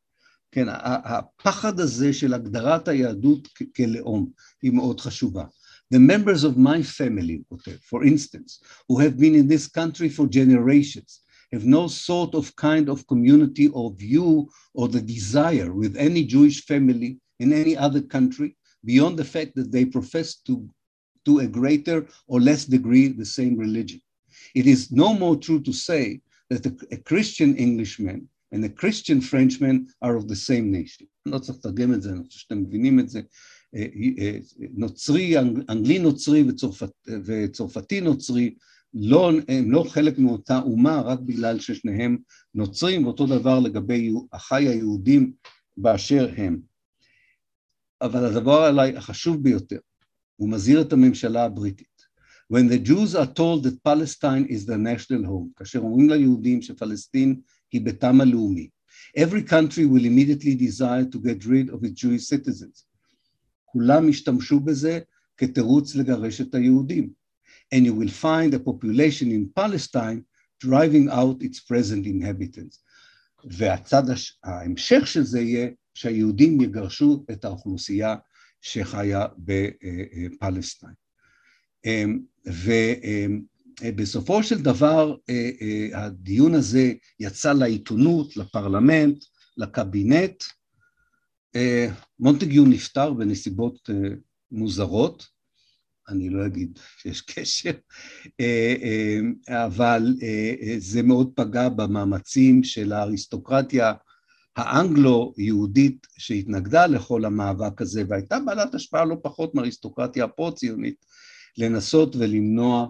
כן, הפחד הזה של הגדרת היהדות כלאום היא מאוד חשובה. The members of my family, for instance, who have been in this country for generations, have no sort of kind of community or view or the desire with any Jewish family in any other country beyond the fact that they profess to, to a greater or less degree the same religion. It is no more true to say that a, a Christian Englishman and a Christian Frenchman are of the same nation. לא צריך לתרגם את זה, אני חושב שאתם מבינים את זה. נוצרי, אנגלי נוצרי וצרפת, וצרפתי נוצרי, לא, הם לא חלק מאותה אומה רק בגלל ששניהם נוצרים, ואותו דבר לגבי אחיי היהודים באשר הם. אבל הדבר עליי החשוב ביותר, הוא מזהיר את הממשלה הבריטית. When the Jews are told that Palestine is their national home, כאשר אומרים ליהודים שפלסטין היא ביתם הלאומי, every country will immediately desire to get rid of its Jewish citizens. כולם השתמשו בזה כתירוץ לגרש את היהודים. And you will find a population in Palestine driving out its present inhabitants. והצד, ההמשך של זה יהיה שהיהודים יגרשו את האוכלוסייה שחיה בפלסטין. ובסופו של דבר הדיון הזה יצא לעיתונות, לפרלמנט, לקבינט. מונטגיו נפטר בנסיבות מוזרות, אני לא אגיד שיש קשר, אבל זה מאוד פגע במאמצים של האריסטוקרטיה האנגלו-יהודית שהתנגדה לכל המאבק הזה והייתה בעלת השפעה לא פחות מהאריסטוקרטיה הפרו-ציונית לנסות ולמנוע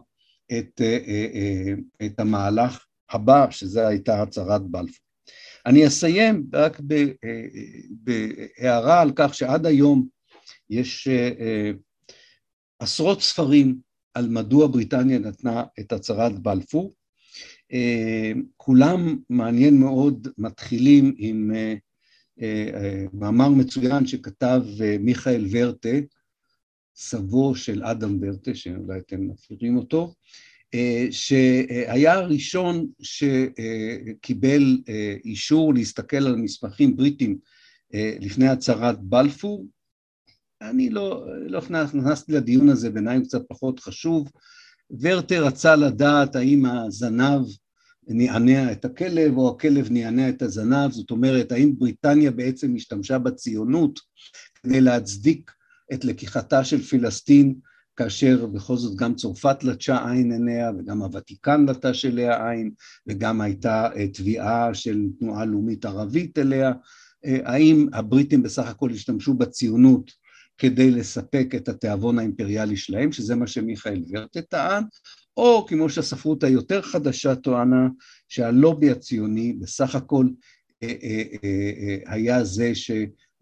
את, אה, אה, אה, את המהלך הבא, שזה הייתה הצהרת בלפור. אני אסיים רק בהערה על כך שעד היום יש עשרות ספרים על מדוע בריטניה נתנה את הצהרת בלפור. כולם, מעניין מאוד, מתחילים עם מאמר מצוין שכתב מיכאל ורטה, סבו של אדם ורטה, שאולי אתם מכירים אותו, אה, שהיה הראשון שקיבל אה, אישור להסתכל על מסמכים בריטיים אה, לפני הצהרת בלפור. אני לא, לא נכנסתי לדיון הזה, בעיניי קצת פחות חשוב. ורטה רצה לדעת האם הזנב נענע את הכלב או הכלב נענע את הזנב, זאת אומרת האם בריטניה בעצם השתמשה בציונות כדי להצדיק את לקיחתה של פלסטין, כאשר בכל זאת גם צרפת לטשה עין עיניה וגם הוותיקן לטש אליה עין וגם הייתה אה, תביעה של תנועה לאומית ערבית אליה, אה, האם הבריטים בסך הכל השתמשו בציונות כדי לספק את התיאבון האימפריאלי שלהם, שזה מה שמיכאל ורטה טען, או כמו שהספרות היותר חדשה טוענה, שהלובי הציוני בסך הכל אה, היה זה ש...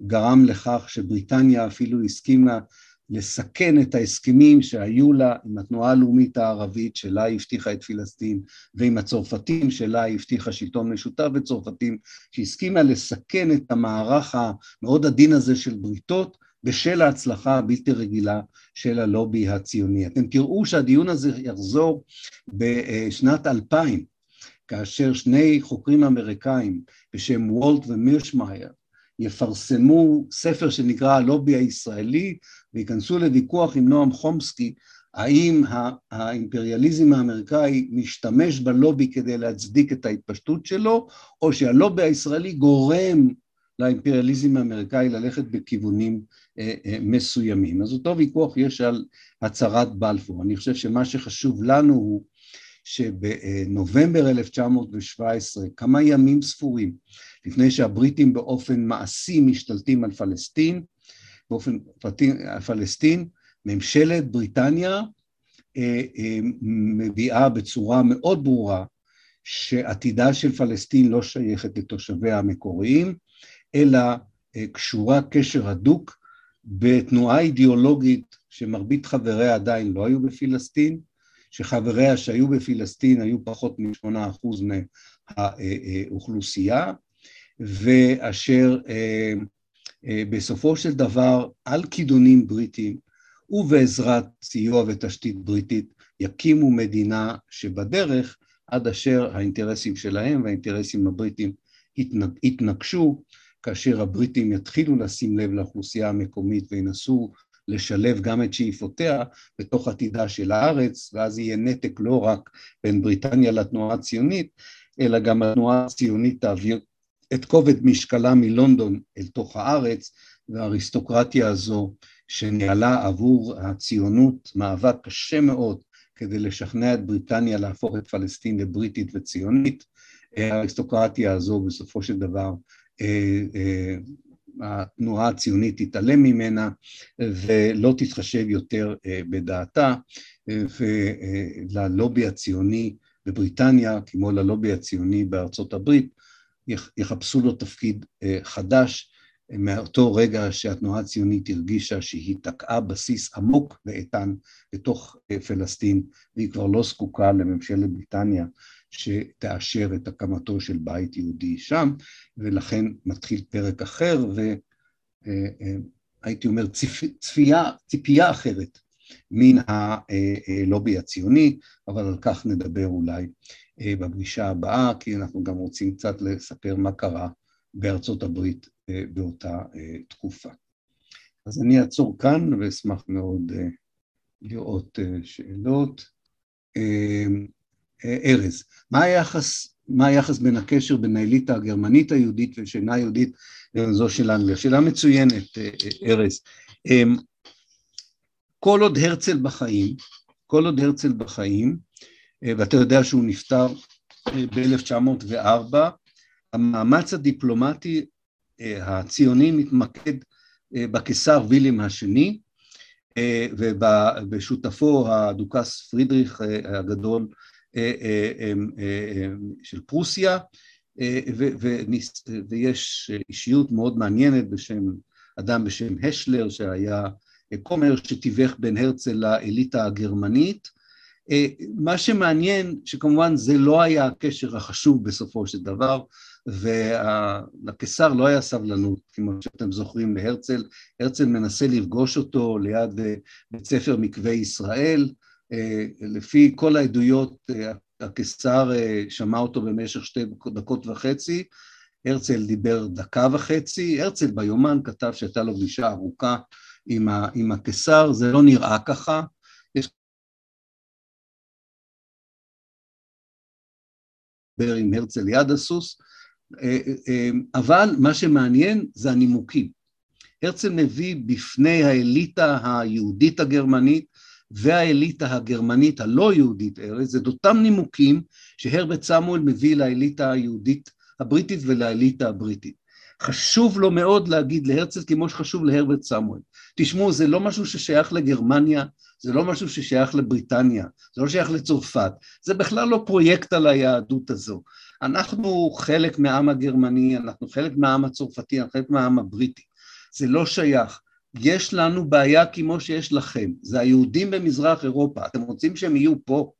גרם לכך שבריטניה אפילו הסכימה לסכן את ההסכמים שהיו לה עם התנועה הלאומית הערבית שלה היא הבטיחה את פלסטין ועם הצרפתים שלה היא הבטיחה שלטון משותף וצרפתים שהסכימה לסכן את המערך המאוד עדין הזה של בריתות בשל ההצלחה הבלתי רגילה של הלובי הציוני. אתם תראו שהדיון הזה יחזור בשנת 2000 כאשר שני חוקרים אמריקאים בשם וולט ומירשמאייר יפרסמו ספר שנקרא הלובי הישראלי וייכנסו לוויכוח עם נועם חומסקי האם האימפריאליזם האמריקאי משתמש בלובי כדי להצדיק את ההתפשטות שלו או שהלובי הישראלי גורם לאימפריאליזם האמריקאי ללכת בכיוונים אה, אה, מסוימים. אז אותו ויכוח יש על הצהרת בלפור. אני חושב שמה שחשוב לנו הוא שבנובמבר 1917, כמה ימים ספורים לפני שהבריטים באופן מעשי משתלטים על פלסטין, באופן פלסטין, ממשלת בריטניה אה, אה, מביעה בצורה מאוד ברורה שעתידה של פלסטין לא שייכת לתושביה המקוריים, אלא אה, קשורה קשר הדוק בתנועה אידיאולוגית שמרבית חבריה עדיין לא היו בפלסטין, שחבריה שהיו בפלסטין היו פחות משמונה אחוז מהאוכלוסייה, ואשר אה, אה, בסופו של דבר על כידונים בריטים ובעזרת סיוע ותשתית בריטית יקימו מדינה שבדרך עד אשר האינטרסים שלהם והאינטרסים הבריטים יתנגשו, כאשר הבריטים יתחילו לשים לב לאוכלוסייה המקומית וינסו לשלב גם את שאיפותיה בתוך עתידה של הארץ, ואז יהיה נתק לא רק בין בריטניה לתנועה הציונית, אלא גם התנועה הציונית תעביר את כובד משקלה מלונדון אל תוך הארץ, והאריסטוקרטיה הזו שניהלה עבור הציונות מאבק קשה מאוד כדי לשכנע את בריטניה להפוך את פלסטין לבריטית וציונית, האריסטוקרטיה הזו בסופו של דבר אה, אה, התנועה הציונית תתעלם ממנה ולא תתחשב יותר אה, בדעתה וללובי הציוני בבריטניה כמו ללובי הציוני בארצות הברית יחפשו לו תפקיד אה, חדש מאותו רגע שהתנועה הציונית הרגישה שהיא תקעה בסיס עמוק ואיתן בתוך אה, פלסטין והיא כבר לא זקוקה לממשלת בריטניה שתאשר את הקמתו של בית יהודי שם ולכן מתחיל פרק אחר והייתי אה, אומר צפייה, ציפייה אחרת מן הלובי הציוני, אבל על כך נדבר אולי אה, בפגישה הבאה, כי אנחנו גם רוצים קצת לספר מה קרה בארצות הברית אה, באותה אה, תקופה. אז אני אעצור כאן ואשמח מאוד לראות שאלות. ארז, מה היחס, מה היחס בין הקשר בין האליטה הגרמנית היהודית ושאינה יהודית לזו של אנגליה? שאלה מצוינת, ארז. כל עוד הרצל בחיים, כל עוד הרצל בחיים, אה, ואתה יודע שהוא נפטר אה, ב-1904, המאמץ הדיפלומטי אה, הציוני מתמקד בקיסר ויליאם השני ובשותפו הדוכס פרידריך הגדול של פרוסיה ויש אישיות מאוד מעניינת בשם, אדם בשם השלר שהיה כומר שתיווך בין הרצל לאליטה הגרמנית. אה, מה שמעניין שכמובן זה לא היה הקשר החשוב בסופו של דבר ולקיסר לא היה סבלנות כמו שאתם זוכרים להרצל, הרצל מנסה לפגוש אותו ליד אה, בית ספר מקווה ישראל, אה, לפי כל העדויות הקיסר שמע אותו במשך שתי דקות וחצי, הרצל דיבר דקה וחצי, הרצל ביומן כתב שהייתה לו פגישה ארוכה עם הקיסר, זה לא נראה ככה, לדבר עם הרצל ליד הסוס, אה, אה, אבל מה שמעניין זה הנימוקים. הרצל מביא בפני האליטה היהודית הגרמנית והאליטה הגרמנית הלא יהודית ארץ, את אותם נימוקים שהרבט סמואל מביא לאליטה היהודית הבריטית ולאליטה הבריטית. חשוב לו מאוד להגיד להרצל כמו שחשוב להרבט סמואל. תשמעו, זה לא משהו ששייך לגרמניה, זה לא משהו ששייך לבריטניה, זה לא שייך לצרפת, זה בכלל לא פרויקט על היהדות הזו. אנחנו חלק מהעם הגרמני, אנחנו חלק מהעם הצרפתי, אנחנו חלק מהעם הבריטי. זה לא שייך. יש לנו בעיה כמו שיש לכם, זה היהודים במזרח אירופה, אתם רוצים שהם יהיו פה,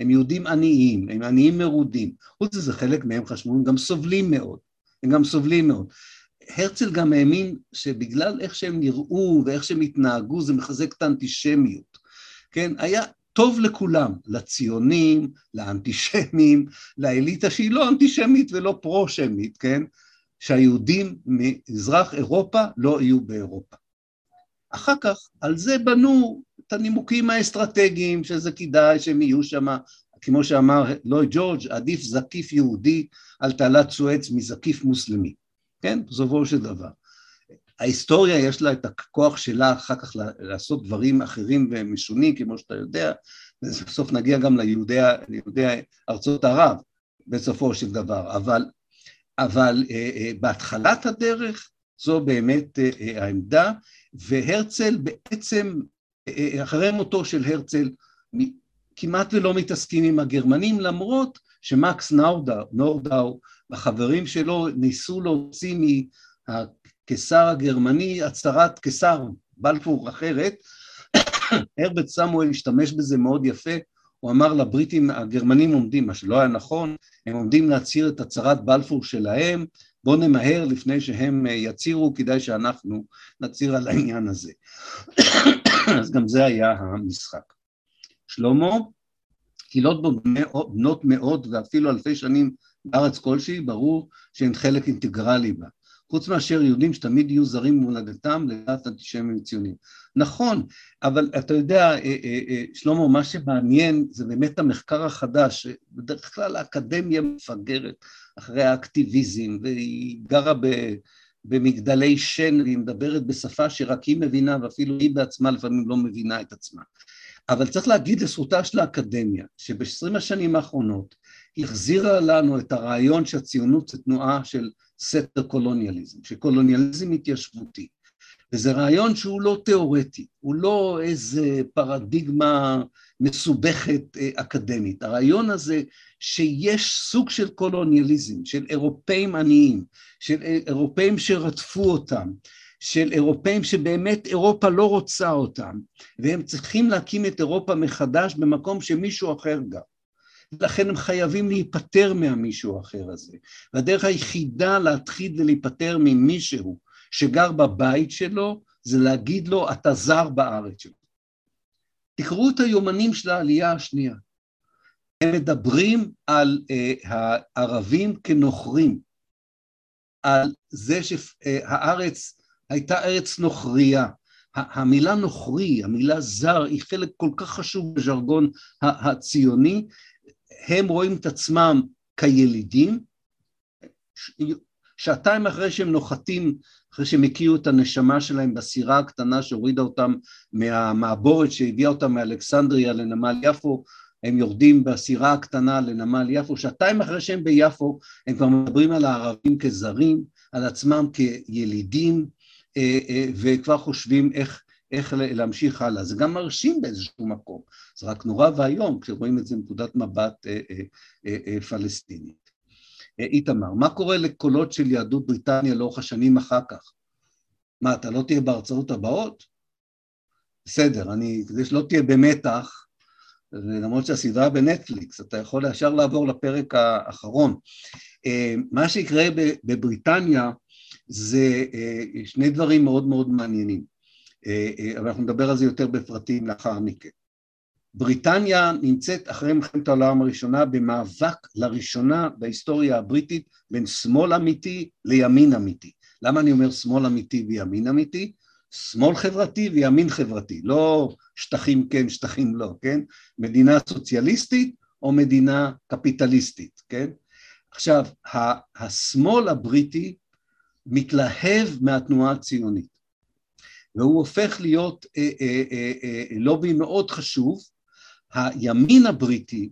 הם יהודים עניים, הם עניים מרודים, חוץ מזה חלק מהם חשבו, הם גם סובלים מאוד, הם גם סובלים מאוד. הרצל גם האמין שבגלל איך שהם נראו ואיך שהם התנהגו זה מחזק את האנטישמיות, כן? היה טוב לכולם, לציונים, לאנטישמים, לאליטה שהיא לא אנטישמית ולא פרו-שמית, כן? שהיהודים ממזרח אירופה לא יהיו באירופה. אחר כך על זה בנו את הנימוקים האסטרטגיים שזה כדאי שהם יהיו שם, כמו שאמר לואי ג'ורג', עדיף זקיף יהודי על תעלת סואץ מזקיף מוסלמי, כן? בסופו של דבר. ההיסטוריה יש לה את הכוח שלה אחר כך לעשות דברים אחרים ומשונים, כמו שאתה יודע, ובסוף נגיע גם ליהודי, ליהודי ארצות ערב בסופו של דבר, אבל, אבל אה, אה, בהתחלת הדרך זו באמת אה, אה, העמדה, והרצל בעצם, אה, אחרי מותו של הרצל, כמעט ולא מתעסקים עם הגרמנים, למרות שמקס נורדאו, נורדאו והחברים שלו ניסו להוציא הקיסר הגרמני, הצהרת קיסר בלפור אחרת, הרבט סמואל השתמש בזה מאוד יפה, הוא אמר לבריטים, הגרמנים עומדים, מה שלא היה נכון, הם עומדים להצהיר את הצהרת בלפור שלהם, בואו נמהר לפני שהם יצהירו, כדאי שאנחנו נצהיר על העניין הזה. אז גם זה היה המשחק. שלמה, קהילות בנות מאות ואפילו אלפי שנים בארץ כלשהי, ברור שהן חלק אינטגרלי בה. חוץ מאשר יהודים שתמיד יהיו זרים במולדתם לדעת אנטישמים ציונים. נכון, אבל אתה יודע, אה, אה, אה, שלמה, מה שמעניין זה באמת המחקר החדש, בדרך כלל האקדמיה מפגרת אחרי האקטיביזם, והיא גרה ב... במגדלי שן, והיא מדברת בשפה שרק היא מבינה, ואפילו היא בעצמה לפעמים לא מבינה את עצמה. אבל צריך להגיד לזכותה של האקדמיה, שבעשרים השנים האחרונות החזירה לנו את הרעיון שהציונות זה תנועה של סתר קולוניאליזם, שקולוניאליזם התיישבותי. וזה רעיון שהוא לא תיאורטי, הוא לא איזה פרדיגמה מסובכת אה, אקדמית. הרעיון הזה שיש סוג של קולוניאליזם, של אירופאים עניים, של אירופאים שרדפו אותם, של אירופאים שבאמת אירופה לא רוצה אותם, והם צריכים להקים את אירופה מחדש במקום שמישהו אחר גר. ולכן הם חייבים להיפטר מהמישהו האחר הזה. והדרך היחידה להתחיל ולהיפטר ממישהו שגר בבית שלו, זה להגיד לו, אתה זר בארץ שלו. תקראו את היומנים של העלייה השנייה. הם מדברים על uh, הערבים כנוכרים, על זה שהארץ הייתה ארץ נוכרייה. המילה נוכרי, המילה זר, היא חלק כל כך חשוב בז'רגון הציוני, הם רואים את עצמם כילידים, שעתיים אחרי שהם נוחתים, אחרי שהם הקיאו את הנשמה שלהם בסירה הקטנה שהורידה אותם מהמעבורת שהביאה אותם מאלכסנדריה לנמל יפו, הם יורדים בסירה הקטנה לנמל יפו, שעתיים אחרי שהם ביפו הם כבר מדברים על הערבים כזרים, על עצמם כילידים, אה, אה, וכבר חושבים איך איך להמשיך הלאה. זה גם מרשים באיזשהו מקום, זה רק נורא ואיום כשרואים את זה מנקודת מבט אה, אה, אה, אה, פלסטינית. אה, איתמר, מה קורה לקולות של יהדות בריטניה לאורך השנים אחר כך? מה, אתה לא תהיה בהרצאות הבאות? בסדר, אני, כדי שלא תהיה במתח, למרות שהסדרה בנטפליקס, אתה יכול ישר לעבור לפרק האחרון. אה, מה שיקרה בבריטניה זה אה, שני דברים מאוד מאוד מעניינים. אה, אה, אבל אנחנו נדבר על זה יותר בפרטים לאחר מכן. בריטניה נמצאת אחרי מלחמת העולם הראשונה במאבק לראשונה בהיסטוריה הבריטית בין שמאל אמיתי לימין אמיתי. למה אני אומר שמאל אמיתי וימין אמיתי? שמאל חברתי וימין חברתי, לא שטחים כן, שטחים לא, כן? מדינה סוציאליסטית או מדינה קפיטליסטית, כן? עכשיו, השמאל הבריטי מתלהב מהתנועה הציונית. והוא הופך להיות אה, אה, אה, אה, לובי מאוד חשוב. הימין הבריטי,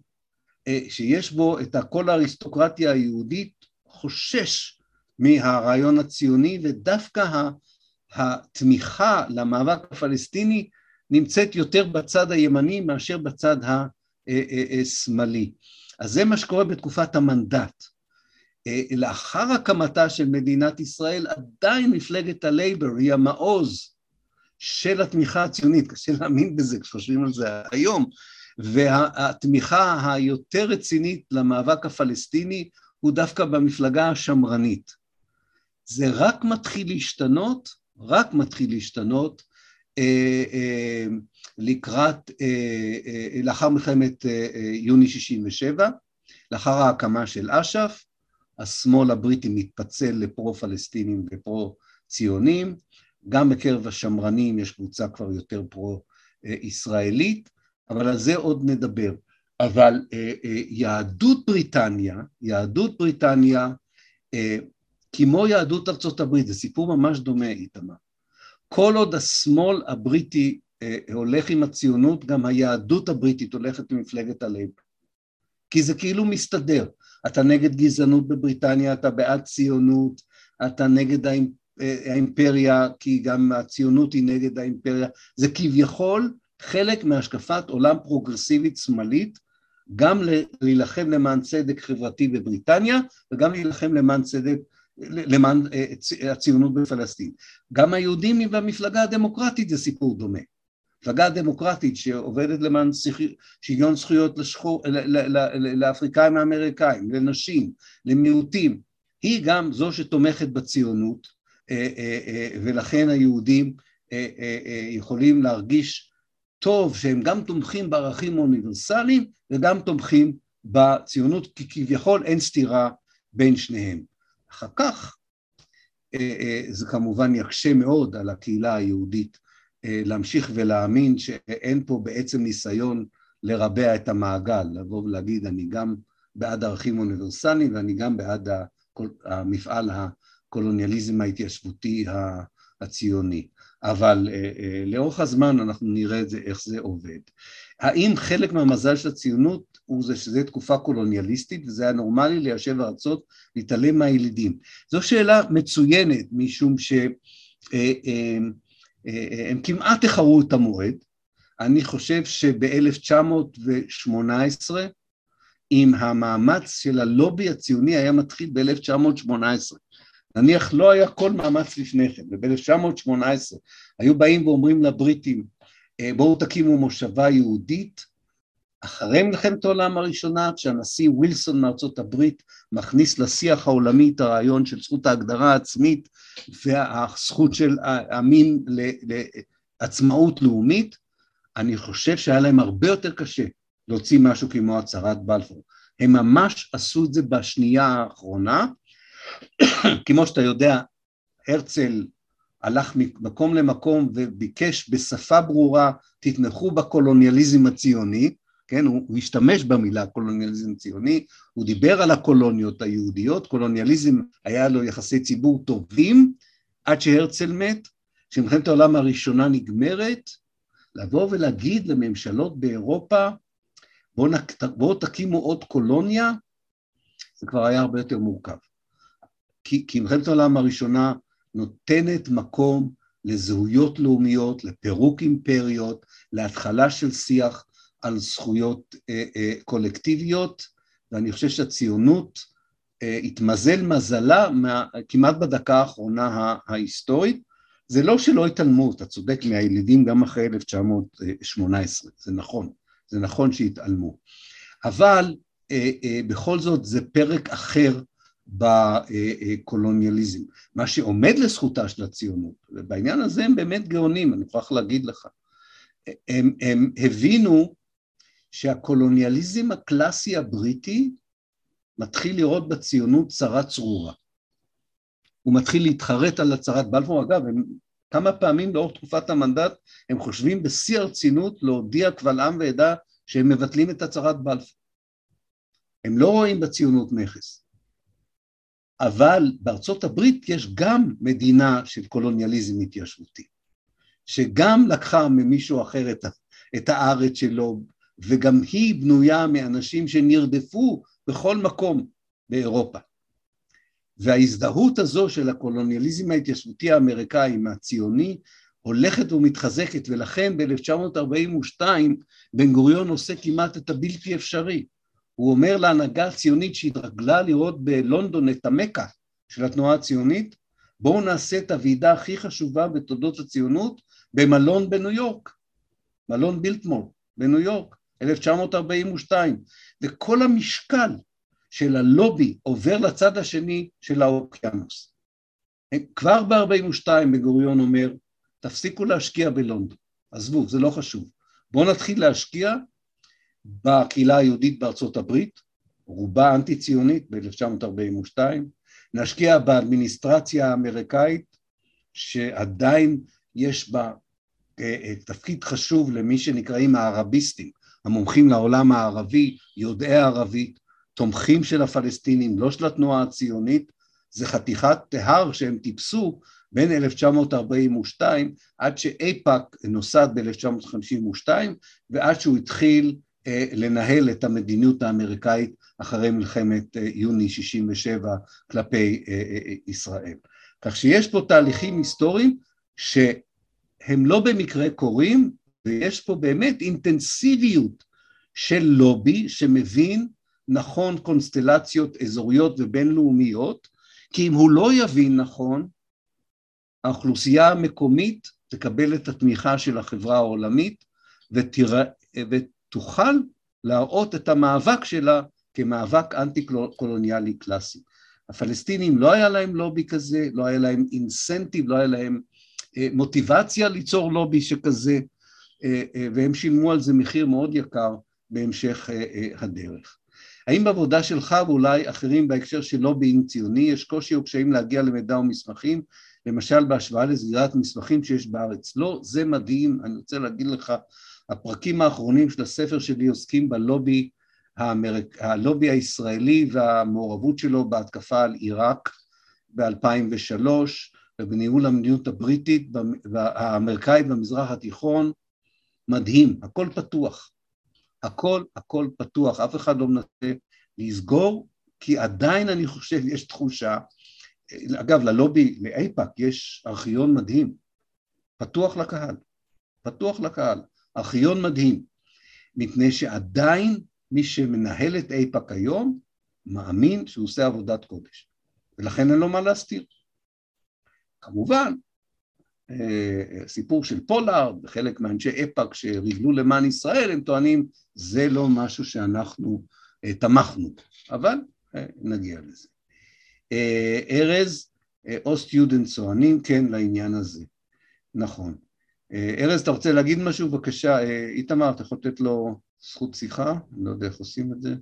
אה, שיש בו את כל האריסטוקרטיה היהודית, חושש מהרעיון הציוני, ודווקא התמיכה למאבק הפלסטיני נמצאת יותר בצד הימני מאשר בצד השמאלי. אז זה מה שקורה בתקופת המנדט. לאחר הקמתה של מדינת ישראל עדיין מפלגת הלייבר היא המעוז של התמיכה הציונית, קשה להאמין בזה כשחושבים על זה היום, והתמיכה היותר רצינית למאבק הפלסטיני הוא דווקא במפלגה השמרנית. זה רק מתחיל להשתנות, רק מתחיל להשתנות אה, אה, לקראת, אה, אה, לאחר מלחמת אה, אה, יוני 67, לאחר ההקמה של אש"ף, השמאל הבריטי מתפצל לפרו-פלסטינים ופרו-ציונים, גם בקרב השמרנים יש קבוצה כבר יותר פרו-ישראלית, אבל על זה עוד נדבר. אבל אה, אה, יהדות בריטניה, יהדות בריטניה, אה, כמו יהדות ארצות הברית, זה סיפור ממש דומה, איתמר. כל עוד השמאל הבריטי הולך עם הציונות, גם היהדות הבריטית הולכת עם מפלגת הלב. כי זה כאילו מסתדר. אתה נגד גזענות בבריטניה, אתה בעד ציונות, אתה נגד האימפריה, כי גם הציונות היא נגד האימפריה. זה כביכול חלק מהשקפת עולם פרוגרסיבית שמאלית, גם להילחם למען צדק חברתי בבריטניה וגם להילחם למען צדק, למען אה, הציונות בפלסטין. גם היהודים במפלגה הדמוקרטית זה סיפור דומה. מפלגה דמוקרטית שעובדת למען שוויון זכויות לשחור, לאפריקאים האמריקאים, לנשים, למיעוטים, היא גם זו שתומכת בציונות אה, אה, ולכן היהודים יכולים להרגיש טוב שהם גם תומכים בערכים אוניברסליים וגם תומכים בציונות, כי כביכול אין סתירה בין שניהם. אחר כך אה, אה, זה כמובן יקשה מאוד על הקהילה היהודית אה, להמשיך ולהאמין שאין פה בעצם ניסיון לרבע את המעגל, לבוא ולהגיד אני גם בעד ערכים אוניברסליים ואני גם בעד המפעל הקולוניאליזם ההתיישבותי הציוני. אבל אה, אה, לאורך הזמן אנחנו נראה את זה, איך זה עובד. האם חלק מהמזל של הציונות הוא זה שזו תקופה קולוניאליסטית וזה היה נורמלי ליישב ארצות להתעלם מהילידים? זו שאלה מצוינת משום שהם אה, כמעט איחרו את המועד. אני חושב שב-1918 אם המאמץ של הלובי הציוני היה מתחיל ב-1918 נניח לא היה כל מאמץ לפני כן, וב-1918 היו באים ואומרים לבריטים אה, בואו תקימו מושבה יהודית, אחרי מלחמת העולם הראשונה, כשהנשיא ווילסון מארצות הברית מכניס לשיח העולמי את הרעיון של זכות ההגדרה העצמית והזכות של המין לעצמאות לאומית, אני חושב שהיה להם הרבה יותר קשה להוציא משהו כמו הצהרת בלפור. הם ממש עשו את זה בשנייה האחרונה, כמו שאתה יודע, הרצל הלך ממקום למקום וביקש בשפה ברורה, תתמכו בקולוניאליזם הציוני, כן, הוא, הוא השתמש במילה קולוניאליזם ציוני, הוא דיבר על הקולוניות היהודיות, קולוניאליזם היה לו יחסי ציבור טובים עד שהרצל מת, כשמלחמת העולם הראשונה נגמרת, לבוא ולהגיד לממשלות באירופה, בואו בוא תקימו עוד קולוניה, זה כבר היה הרבה יותר מורכב. כי, כי מלחמת העולם הראשונה נותנת מקום לזהויות לאומיות, לפירוק אימפריות, להתחלה של שיח על זכויות אה, אה, קולקטיביות, ואני חושב שהציונות אה, התמזל מזלה מה, כמעט בדקה האחרונה ההיסטורית. זה לא שלא התעלמו, אתה צודק, מהילידים גם אחרי 1918, זה נכון, זה נכון שהתעלמו. אבל אה, אה, בכל זאת זה פרק אחר בקולוניאליזם. מה שעומד לזכותה של הציונות, ובעניין הזה הם באמת גאונים, אני מוכרח להגיד לך, הם, הם הבינו שהקולוניאליזם הקלאסי הבריטי מתחיל לראות בציונות צרה צרורה. הוא מתחיל להתחרט על הצהרת בלפור, אגב, הם כמה פעמים לאורך תקופת המנדט הם חושבים בשיא הרצינות להודיע קבל עם ועדה שהם מבטלים את הצהרת בלפור. הם לא רואים בציונות נכס. אבל בארצות הברית יש גם מדינה של קולוניאליזם התיישבותי, שגם לקחה ממישהו אחר את, את הארץ שלו, וגם היא בנויה מאנשים שנרדפו בכל מקום באירופה. וההזדהות הזו של הקולוניאליזם ההתיישבותי האמריקאי עם הציוני הולכת ומתחזקת, ולכן ב-1942 בן גוריון עושה כמעט את הבלתי אפשרי. הוא אומר להנהגה הציונית שהתרגלה לראות בלונדון את המכה של התנועה הציונית, בואו נעשה את הוועידה הכי חשובה בתולדות הציונות במלון בניו יורק, מלון בילטמור בניו יורק, 1942, וכל המשקל של הלובי עובר לצד השני של האוקיינוס. כבר ב-42 בן גוריון אומר, תפסיקו להשקיע בלונדון, עזבו, זה לא חשוב. בואו נתחיל להשקיע בקהילה היהודית בארצות הברית, רובה אנטי-ציונית ב-1942, נשקיע באדמיניסטרציה האמריקאית, שעדיין יש בה אה, אה, תפקיד חשוב למי שנקראים הערביסטים, המומחים לעולם הערבי, יודעי ערבית, תומכים של הפלסטינים, לא של התנועה הציונית, זה חתיכת הר שהם טיפסו בין 1942 עד שאיפא"ק נוסד ב-1952 ועד שהוא התחיל לנהל את המדיניות האמריקאית אחרי מלחמת אה, יוני 67 כלפי אה, ישראל. כך שיש פה תהליכים היסטוריים שהם לא במקרה קורים ויש פה באמת אינטנסיביות של לובי שמבין נכון קונסטלציות אזוריות ובינלאומיות כי אם הוא לא יבין נכון האוכלוסייה המקומית תקבל את התמיכה של החברה העולמית ותרא, ותוכל להראות את המאבק שלה כמאבק אנטי קולוניאלי קלאסי. הפלסטינים לא היה להם לובי כזה, לא היה להם אינסנטיב, לא היה להם אה, מוטיבציה ליצור לובי שכזה, אה, אה, והם שילמו על זה מחיר מאוד יקר בהמשך הדרך. האם בעבודה שלך ואולי אחרים בהקשר של לובינג ציוני יש קושי או קשיים להגיע למידע ומסמכים, למשל בהשוואה לסגירת מסמכים שיש בארץ? לא, זה מדהים, אני רוצה להגיד לך, הפרקים האחרונים של הספר שלי עוסקים בלובי האמריק... הלובי הישראלי והמעורבות שלו בהתקפה על עיראק ב-2003 ובניהול המדיניות הבריטית והאמריקאית במזרח התיכון, מדהים, הכל פתוח, הכל הכל פתוח, אף אחד לא מנסה לסגור, כי עדיין אני חושב, יש תחושה, אגב ללובי, לאיפא"ק יש ארכיון מדהים, פתוח לקהל, פתוח לקהל, ארכיון מדהים, מפני שעדיין מי שמנהל את איפא"ק היום מאמין שהוא עושה עבודת קודש, ולכן אין לו מה להסתיר. כמובן, אה, סיפור של פולארד וחלק מאנשי איפא"ק שריגלו למען ישראל, הם טוענים זה לא משהו שאנחנו אה, תמכנו, אבל אה, נגיע לזה. ארז, או סטיודנט צוענים, כן, לעניין הזה. נכון. ארז, אתה רוצה להגיד משהו? בבקשה. איתמר, אתה יכול לתת לו זכות שיחה? אני לא יודע איך עושים את זה.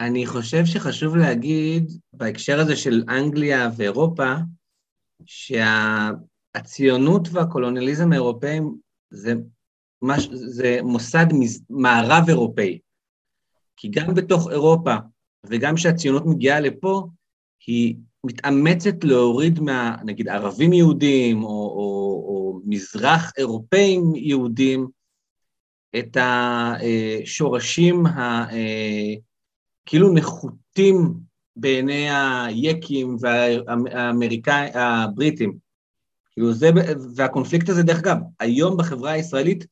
אני חושב שחשוב להגיד, בהקשר הזה של אנגליה ואירופה, שהציונות והקולוניאליזם האירופאים זה, מש, זה מוסד מערב אירופאי. כי גם בתוך אירופה, וגם כשהציונות מגיעה לפה, היא מתאמצת להוריד מה, נגיד, ערבים יהודים, או, או, או מזרח אירופאים יהודים, את השורשים הכאילו נחותים בעיני היקים והאמריקאים, הבריטים. כאילו זה, והקונפליקט הזה, דרך אגב, היום בחברה הישראלית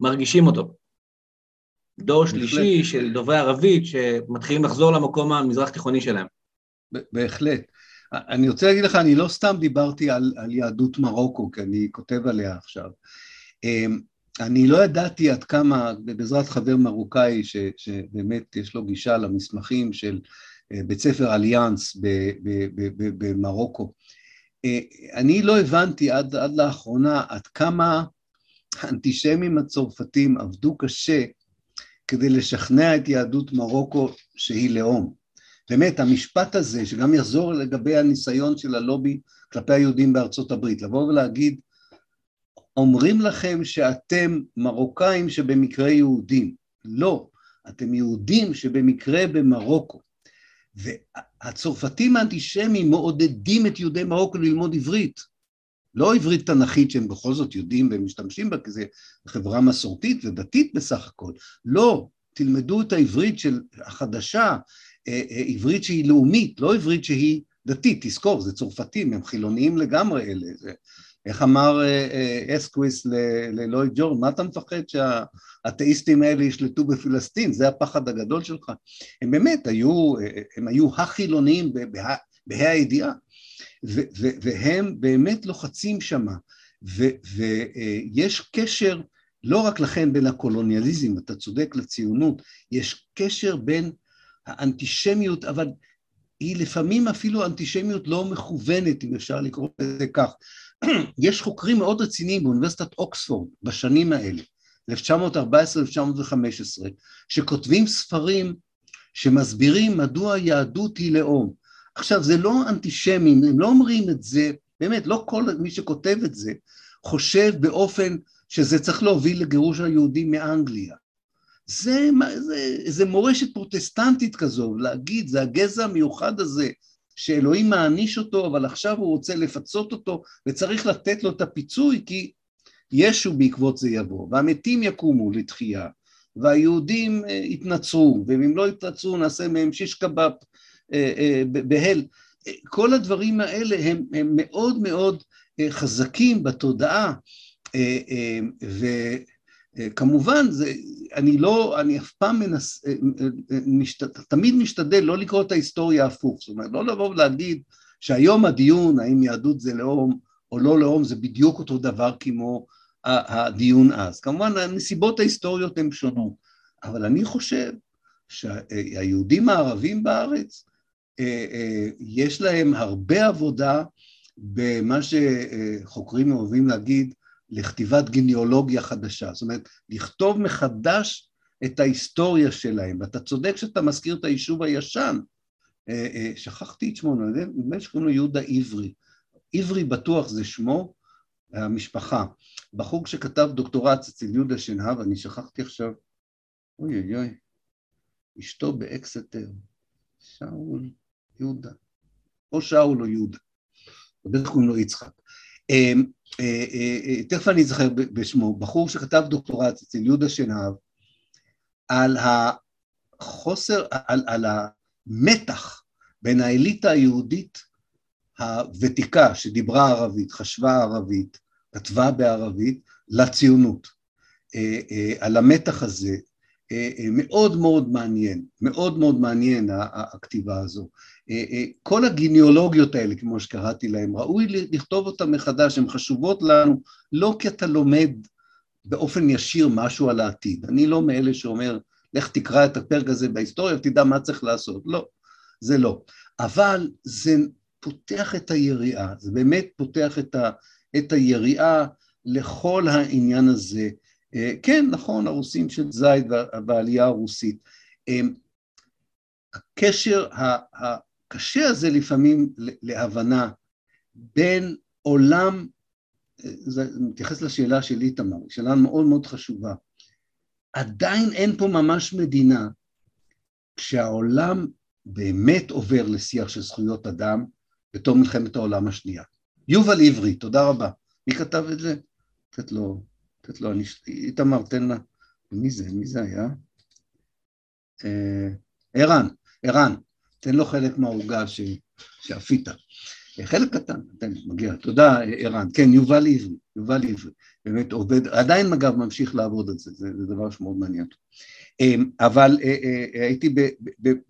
מרגישים אותו. דור שלישי של דוברי ערבית שמתחילים לחזור למקום המזרח תיכוני שלהם. בהחלט. אני רוצה להגיד לך, אני לא סתם דיברתי על, על יהדות מרוקו, כי אני כותב עליה עכשיו. אמ, אני לא ידעתי עד כמה, בעזרת חבר מרוקאי ש, שבאמת יש לו גישה למסמכים של אה, בית ספר אליאנס במרוקו, אה, אני לא הבנתי עד, עד לאחרונה עד כמה האנטישמים הצרפתים עבדו קשה כדי לשכנע את יהדות מרוקו שהיא לאום. באמת, המשפט הזה, שגם יחזור לגבי הניסיון של הלובי כלפי היהודים בארצות הברית, לבוא ולהגיד, אומרים לכם שאתם מרוקאים שבמקרה יהודים. לא, אתם יהודים שבמקרה במרוקו. והצרפתים האנטישמים מעודדים את יהודי מרוקו ללמוד עברית. לא עברית תנכית שהם בכל זאת יודעים והם משתמשים בה, כי זו חברה מסורתית ודתית בסך הכל. לא, תלמדו את העברית של החדשה, עברית שהיא לאומית, לא עברית שהיא דתית. תזכור, זה צרפתים, הם חילוניים לגמרי אלה. זה, איך אמר אה, אה, אסקוויס ללואי ג'ורד, מה אתה מפחד שהאתאיסטים האלה ישלטו בפלסטין? זה הפחד הגדול שלך. הם באמת היו, אה, הם היו החילוניים בה"א הידיעה, והם באמת לוחצים שמה. ויש קשר לא רק לכן בין הקולוניאליזם, אתה צודק, לציונות, יש קשר בין האנטישמיות, אבל היא לפעמים אפילו אנטישמיות לא מכוונת, אם אפשר לקרוא לזה כך. יש חוקרים מאוד רציניים באוניברסיטת אוקספורד בשנים האלה, 1914-1915, שכותבים ספרים שמסבירים מדוע היהדות היא לאום. עכשיו, זה לא אנטישמים, הם לא אומרים את זה, באמת, לא כל מי שכותב את זה חושב באופן שזה צריך להוביל לגירוש היהודים מאנגליה. זה, זה, זה מורשת פרוטסטנטית כזו, להגיד, זה הגזע המיוחד הזה, שאלוהים מעניש אותו, אבל עכשיו הוא רוצה לפצות אותו, וצריך לתת לו את הפיצוי, כי ישו בעקבות זה יבוא, והמתים יקומו לתחייה, והיהודים אה, יתנצרו, ואם לא יתנצרו נעשה מהם שיש קבב אה, אה, בהל. כל הדברים האלה הם, הם מאוד מאוד חזקים בתודעה, וכמובן, זה, אני לא, אני אף פעם מנס, משת, תמיד משתדל לא לקרוא את ההיסטוריה הפוך, זאת אומרת, לא לבוא ולהגיד שהיום הדיון, האם יהדות זה לאום או לא לאום, זה בדיוק אותו דבר כמו הדיון אז. כמובן הנסיבות ההיסטוריות הן שונות, אבל אני חושב שהיהודים הערבים בארץ, אה, אה, יש להם הרבה עבודה במה שחוקרים אוהבים להגיד לכתיבת גניאולוגיה חדשה, זאת אומרת לכתוב מחדש את ההיסטוריה שלהם, ואתה צודק שאתה מזכיר את היישוב הישן, אה, שכחתי את שמו, נדמה לי שקוראים לו יהודה עברי, עברי בטוח זה שמו, המשפחה. בחור שכתב דוקטורט אצל יהודה שנהב, אני שכחתי עכשיו, אוי אוי אוי, אשתו באקסטר, שאול יהודה, או שאול או יהודה, בטח קוראים לו יצחק. אה, אה, אה, תכף אני אזכר בשמו, בחור שכתב דוקטורט אצל יהודה שנהב על החוסר, על, על המתח בין האליטה היהודית הוותיקה שדיברה ערבית, חשבה ערבית, כתבה בערבית, לציונות. על המתח הזה, מאוד מאוד מעניין, מאוד מאוד מעניין הכתיבה הזו. כל הגיניאולוגיות האלה, כמו שקראתי להן, ראוי לכתוב אותן מחדש, הן חשובות לנו, לא כי אתה לומד באופן ישיר משהו על העתיד. אני לא מאלה שאומר, לך תקרא את הפרק הזה בהיסטוריה ותדע מה צריך לעשות. לא, זה לא. אבל זה פותח את היריעה, זה באמת פותח את, ה, את היריעה לכל העניין הזה. אה, כן, נכון, הרוסים של זייד והעלייה הרוסית. אה, הקשר הקשה הזה לפעמים להבנה בין עולם, אה, זה מתייחס לשאלה של איתמר, שאלה מאוד מאוד חשובה. עדיין אין פה ממש מדינה כשהעולם באמת עובר לשיח של זכויות אדם, בתום מלחמת העולם השנייה. יובל עברי, תודה רבה. מי כתב את זה? לתת לו, לתת לו, אני, איתמר, תן לה. מי זה? מי זה היה? אה, ערן, ערן, תן לו חלק מהעוגה שאפית. אה, חלק קטן, תן, מגיע. תודה, ערן. כן, יובל עברי, יובל עברי. באמת עובד, עדיין מג"ב ממשיך לעבוד על זה, זה, זה דבר שמאוד מעניין. אה, אבל הייתי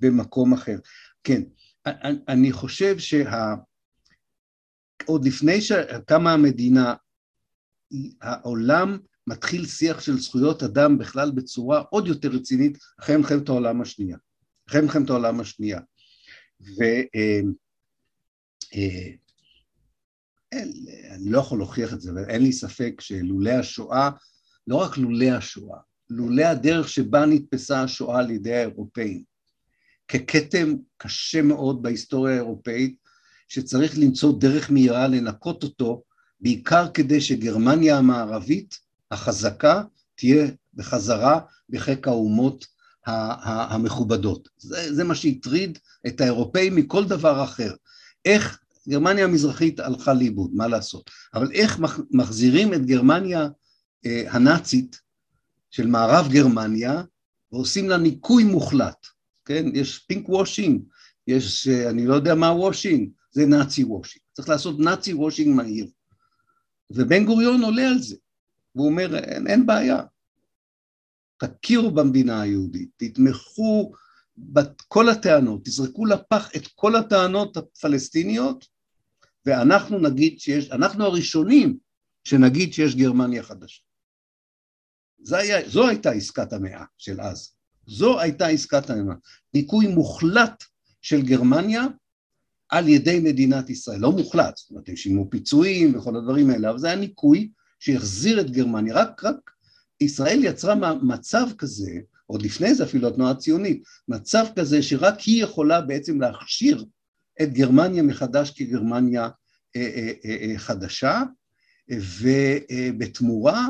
במקום אחר. כן, אני חושב שה... עוד לפני שקמה המדינה, העולם מתחיל שיח של זכויות אדם בכלל בצורה עוד יותר רצינית אחרי מלחמת העולם השנייה. אחרי מלחמת העולם השנייה. ואני אה, לא יכול להוכיח את זה, אבל אין לי ספק שלולא השואה, לא רק לולא השואה, לולא הדרך שבה נתפסה השואה על ידי האירופאים, ככתם קשה מאוד בהיסטוריה האירופאית, שצריך למצוא דרך מהירה לנקות אותו, בעיקר כדי שגרמניה המערבית החזקה תהיה בחזרה בחיק האומות המכובדות. זה, זה מה שהטריד את האירופאים מכל דבר אחר. איך גרמניה המזרחית הלכה לאיבוד, מה לעשות? אבל איך מחזירים את גרמניה אה, הנאצית של מערב גרמניה ועושים לה ניקוי מוחלט. כן? יש pink washing, יש, אה, אני לא יודע מה washing, זה Nazi washing. צריך לעשות Nazi washing מהיר. ובן גוריון עולה על זה, והוא אומר, אין, אין בעיה, תכירו במדינה היהודית, תתמכו בכל הטענות, תזרקו לפח את כל הטענות הפלסטיניות, ואנחנו נגיד שיש, אנחנו הראשונים שנגיד שיש גרמניה חדשה. היה, זו הייתה עסקת המאה של אז. זו הייתה עסקת המאה. דיכוי מוחלט של גרמניה על ידי מדינת ישראל. לא מוחלט, זאת אומרת, הם שילמו פיצויים וכל הדברים האלה, אבל זה היה ניקוי שהחזיר את גרמניה. רק, רק ישראל יצרה מצב כזה, עוד לפני זה אפילו התנועה הציונית, מצב כזה שרק היא יכולה בעצם להכשיר את גרמניה מחדש כגרמניה אה, אה, אה, חדשה, ובתמורה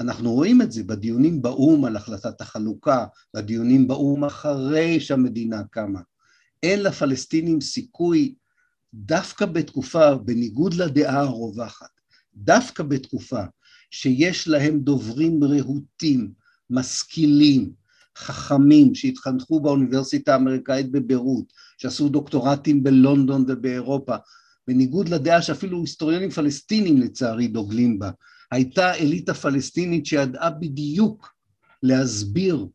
אנחנו רואים את זה בדיונים באו"ם על החלטת החלוקה, בדיונים באו"ם אחרי שהמדינה קמה. אין לפלסטינים סיכוי דווקא בתקופה, בניגוד לדעה הרווחת, דווקא בתקופה שיש להם דוברים רהוטים, משכילים, חכמים, שהתחנכו באוניברסיטה האמריקאית בביירות, שעשו דוקטורטים בלונדון ובאירופה, בניגוד לדעה שאפילו היסטוריונים פלסטינים לצערי דוגלים בה, הייתה אליטה פלסטינית שידעה בדיוק להסביר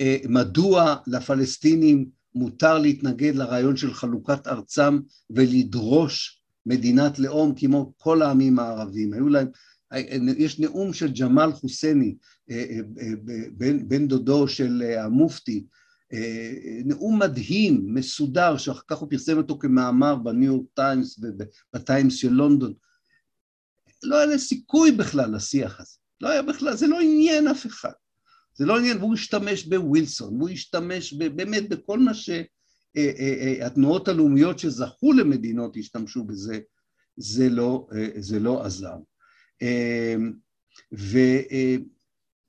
אה, מדוע לפלסטינים מותר להתנגד לרעיון של חלוקת ארצם ולדרוש מדינת לאום כמו כל העמים הערבים. היו להם, יש נאום של ג'מאל חוסייני, אה, אה, בן, בן דודו של המופתי, נאום מדהים, מסודר, שאחר כך הוא פרסם אותו כמאמר בניו יורק טיימס ובטיימס של לונדון. לא היה לה סיכוי בכלל לשיח הזה. לא היה בכלל, זה לא עניין אף אחד. זה לא עניין, והוא השתמש בווילסון, והוא השתמש באמת בכל מה שהתנועות אה, אה, אה, הלאומיות שזכו למדינות השתמשו בזה, זה לא, זה לא עזר.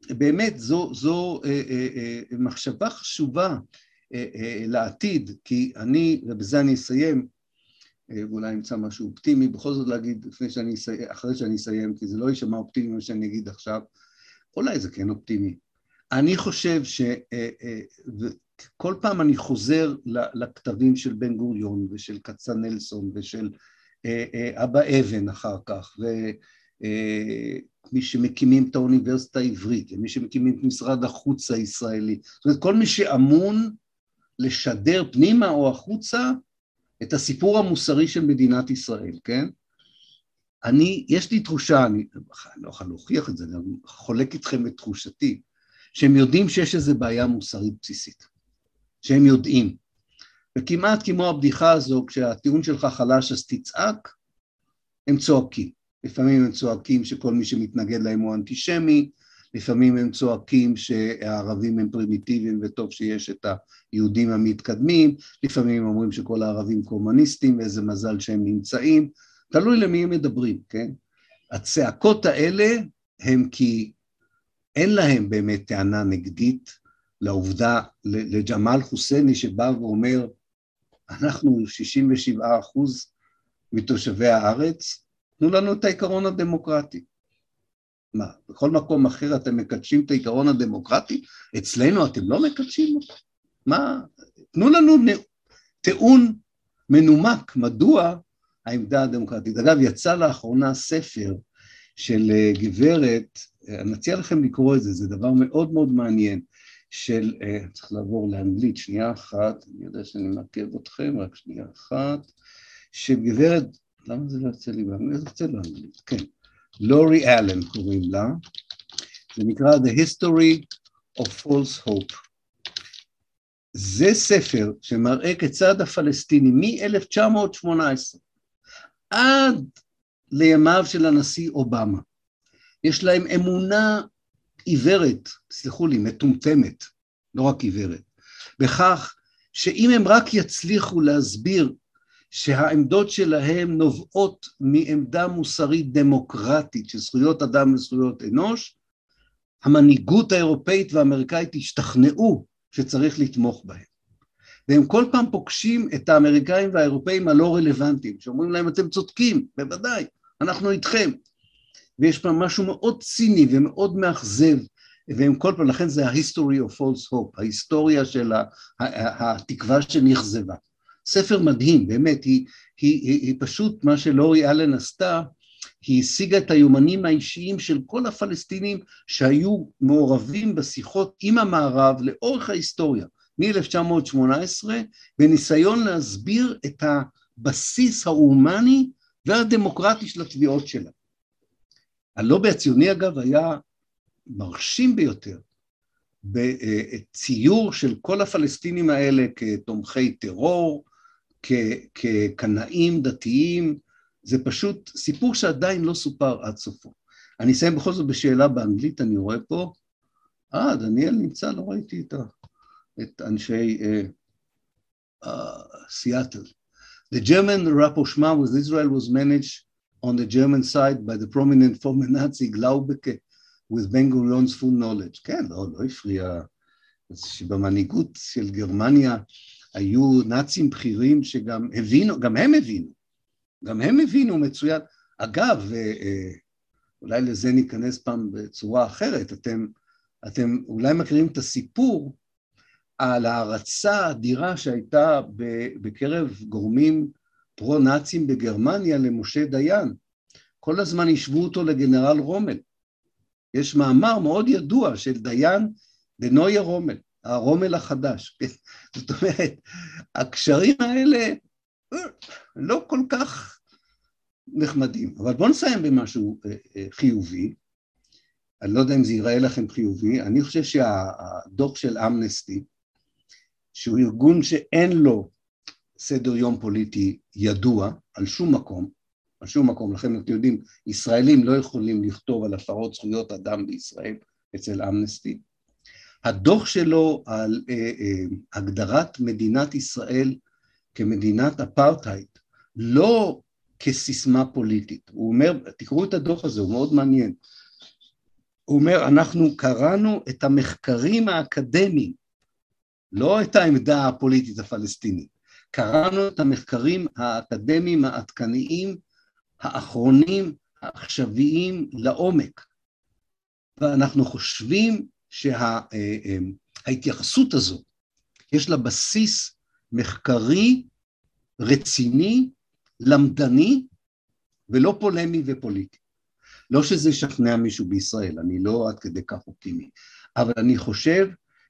ובאמת זו, זו מחשבה חשובה לעתיד, כי אני, ובזה אני אסיים, ואולי אמצא משהו אופטימי, בכל זאת להגיד לפני שאני אסיים, אחרי שאני אסיים, כי זה לא יישמע אופטימי מה שאני אגיד עכשיו, אולי זה כן אופטימי. אני חושב שכל פעם אני חוזר לכתבים של בן גוריון ושל כצנלסון ושל אבא אבן אחר כך, ומי שמקימים את האוניברסיטה העברית, ומי שמקימים את משרד החוץ הישראלי, זאת אומרת כל מי שאמון לשדר פנימה או החוצה את הסיפור המוסרי של מדינת ישראל, כן? אני, יש לי תחושה, אני לא יכול להוכיח את זה, אני חולק איתכם את תחושתי, שהם יודעים שיש איזו בעיה מוסרית בסיסית, שהם יודעים. וכמעט כמו הבדיחה הזו, כשהטיעון שלך חלש אז תצעק, הם צועקים. לפעמים הם צועקים שכל מי שמתנגד להם הוא אנטישמי, לפעמים הם צועקים שהערבים הם פרימיטיביים וטוב שיש את היהודים המתקדמים, לפעמים הם אומרים שכל הערבים קומוניסטים ואיזה מזל שהם נמצאים, תלוי למי הם מדברים, כן? הצעקות האלה הם כי אין להם באמת טענה נגדית לעובדה, לג'מאל חוסייני שבא ואומר, אנחנו 67 אחוז מתושבי הארץ, תנו לנו את העיקרון הדמוקרטי. מה, בכל מקום אחר אתם מקדשים את העיקרון הדמוקרטי? אצלנו אתם לא מקדשים אותו? מה, תנו לנו טיעון מנומק, מדוע העמדה הדמוקרטית. אגב, יצא לאחרונה ספר של אה, גברת, אה, אני מציע לכם לקרוא את זה, זה דבר מאוד מאוד מעניין, של, אה, צריך לעבור לאנגלית, שנייה אחת, אני יודע שאני מעכב אתכם, רק שנייה אחת, של גברת, למה זה לא יוצא לי באנגלית? זה יוצא באנגלית, כן. לורי אלן קוראים לה, זה נקרא The History of False Hope. זה ספר שמראה כיצד הפלסטינים מ-1918 עד לימיו של הנשיא אובמה, יש להם אמונה עיוורת, סלחו לי, מטומטמת, לא רק עיוורת, בכך שאם הם רק יצליחו להסביר שהעמדות שלהם נובעות מעמדה מוסרית דמוקרטית של זכויות אדם וזכויות אנוש, המנהיגות האירופאית והאמריקאית השתכנעו שצריך לתמוך בהם. והם כל פעם פוגשים את האמריקאים והאירופאים הלא רלוונטיים, שאומרים להם אתם צודקים, בוודאי, אנחנו איתכם. ויש פה משהו מאוד ציני ומאוד מאכזב, והם כל פעם, לכן זה ה-history of false hope, ההיסטוריה של התקווה שנכזבה. ספר מדהים, באמת, היא, היא, היא, היא פשוט, מה שלורי אלן עשתה, היא השיגה את היומנים האישיים של כל הפלסטינים שהיו מעורבים בשיחות עם המערב לאורך ההיסטוריה, מ-1918, בניסיון להסביר את הבסיס ההומני והדמוקרטי של התביעות שלה. הלובי הציוני אגב היה מרשים ביותר בציור של כל הפלסטינים האלה כתומכי טרור, כקנאים דתיים, זה פשוט סיפור שעדיין לא סופר עד סופו. אני אסיים בכל זאת בשאלה באנגלית, אני רואה פה. אה, דניאל נמצא, לא ראיתי את, את אנשי סיאטל. Uh, uh, The German rapprochement with Israel was managed on the German side by the prominent former Nazi Glaubeke with Ben Gurion's full knowledge. כן, לא, לא הפריע שבמנהיגות של גרמניה היו נאצים בכירים שגם הבינו, גם הם הבינו, גם הם הבינו מצוין. אגב, אה, אה, אולי לזה ניכנס פעם בצורה אחרת, אתם, אתם אולי מכירים את הסיפור על הערצה האדירה שהייתה בקרב גורמים פרו-נאצים בגרמניה למשה דיין. כל הזמן השוו אותו לגנרל רומל. יש מאמר מאוד ידוע של דיין בנויה רומל, הרומל החדש. זאת אומרת, הקשרים האלה אה, לא כל כך נחמדים. אבל בואו נסיים במשהו אה, אה, חיובי. אני לא יודע אם זה ייראה לכם חיובי, אני חושב שהדוח של אמנסטי, שהוא ארגון שאין לו סדר יום פוליטי ידוע על שום מקום, על שום מקום, לכן אתם יודעים, ישראלים לא יכולים לכתוב על הפרות זכויות אדם בישראל אצל אמנסטי. הדוח שלו על אה, אה, הגדרת מדינת ישראל כמדינת אפרטהייד, לא כסיסמה פוליטית, הוא אומר, תקראו את הדוח הזה, הוא מאוד מעניין, הוא אומר, אנחנו קראנו את המחקרים האקדמיים, לא את העמדה הפוליטית הפלסטינית, קראנו את המחקרים האקדמיים העדכניים האחרונים, העכשוויים, לעומק. ואנחנו חושבים שההתייחסות שה, הזו, יש לה בסיס מחקרי, רציני, למדני, ולא פולמי ופוליטי. לא שזה ישכנע מישהו בישראל, אני לא עד כדי כך אופטימי, אבל אני חושב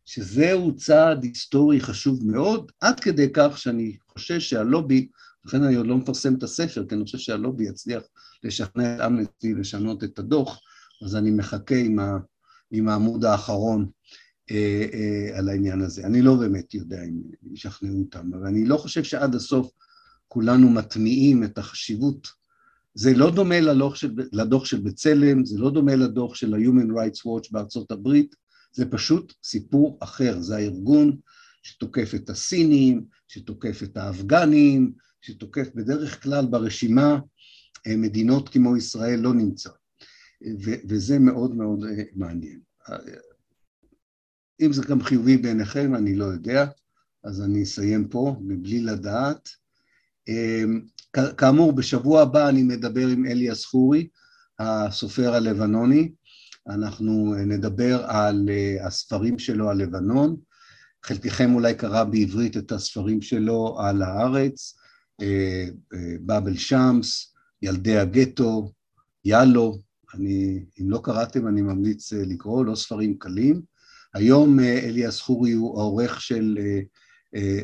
שזהו צעד היסטורי חשוב מאוד, עד כדי כך שאני חושש שהלובי, לכן אני עוד לא מפרסם את הספר, כי אני חושב שהלובי יצליח לשכנע את אמנסטי לשנות את הדוח, אז אני מחכה עם, ה, עם העמוד האחרון אה, אה, על העניין הזה. אני לא באמת יודע אם ישכנעו אותם, אבל אני לא חושב שעד הסוף כולנו מטמיעים את החשיבות. זה לא דומה לדוח של, לדוח של בצלם, זה לא דומה לדוח של ה-Human Rights Watch בארצות הברית, זה פשוט סיפור אחר, זה הארגון שתוקף את הסינים, שתוקף את האפגנים, שתוקף בדרך כלל ברשימה אה, מדינות כמו ישראל לא נמצא, ו- וזה מאוד מאוד אה, מעניין. אם זה גם חיובי בעיניכם, אני לא יודע, אז אני אסיים פה מבלי לדעת. אה, כאמור, בשבוע הבא אני מדבר עם אליאס חורי, הסופר הלבנוני, אנחנו נדבר על הספרים שלו על לבנון, חלקכם אולי קרא בעברית את הספרים שלו על הארץ, באבל שמס, ילדי הגטו, יאלו, אני, אם לא קראתם אני ממליץ לקרוא, לא ספרים קלים. היום אליאס חורי הוא העורך של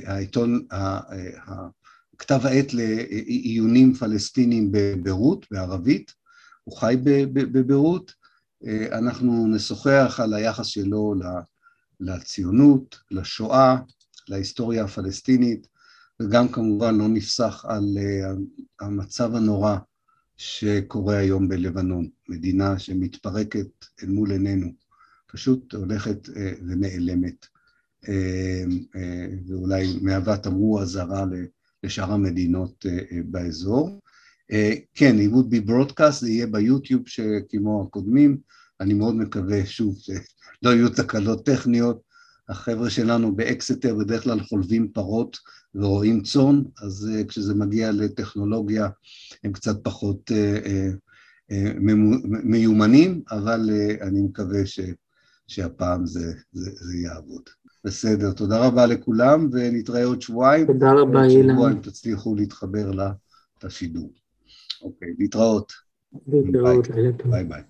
העיתון, כתב העת לעיונים פלסטינים בביירות, בערבית, הוא חי בביירות, אנחנו נשוחח על היחס שלו לציונות, לשואה, להיסטוריה הפלסטינית, וגם כמובן לא נפסח על המצב הנורא שקורה היום בלבנון, מדינה שמתפרקת אל מול עינינו, פשוט הולכת ונעלמת, ואולי מהווה תמרור אזהרה לשאר המדינות באזור. כן, it would be broadcast, זה יהיה ביוטיוב כמו הקודמים, אני מאוד מקווה, שוב, שלא יהיו תקלות טכניות. החבר'ה שלנו באקסטר בדרך כלל חולבים פרות ורועים צאן, אז אה, כשזה מגיע לטכנולוגיה הם קצת פחות אה, אה, אה, מיומנים, אבל אה, אני מקווה ש, שהפעם זה, זה, זה יעבוד. בסדר, תודה רבה לכולם, ונתראה עוד שבועיים. תודה רבה, אילן. עוד שבועיים תצליחו להתחבר לשידור. אוקיי, להתראות. להתראות, ביי ביי.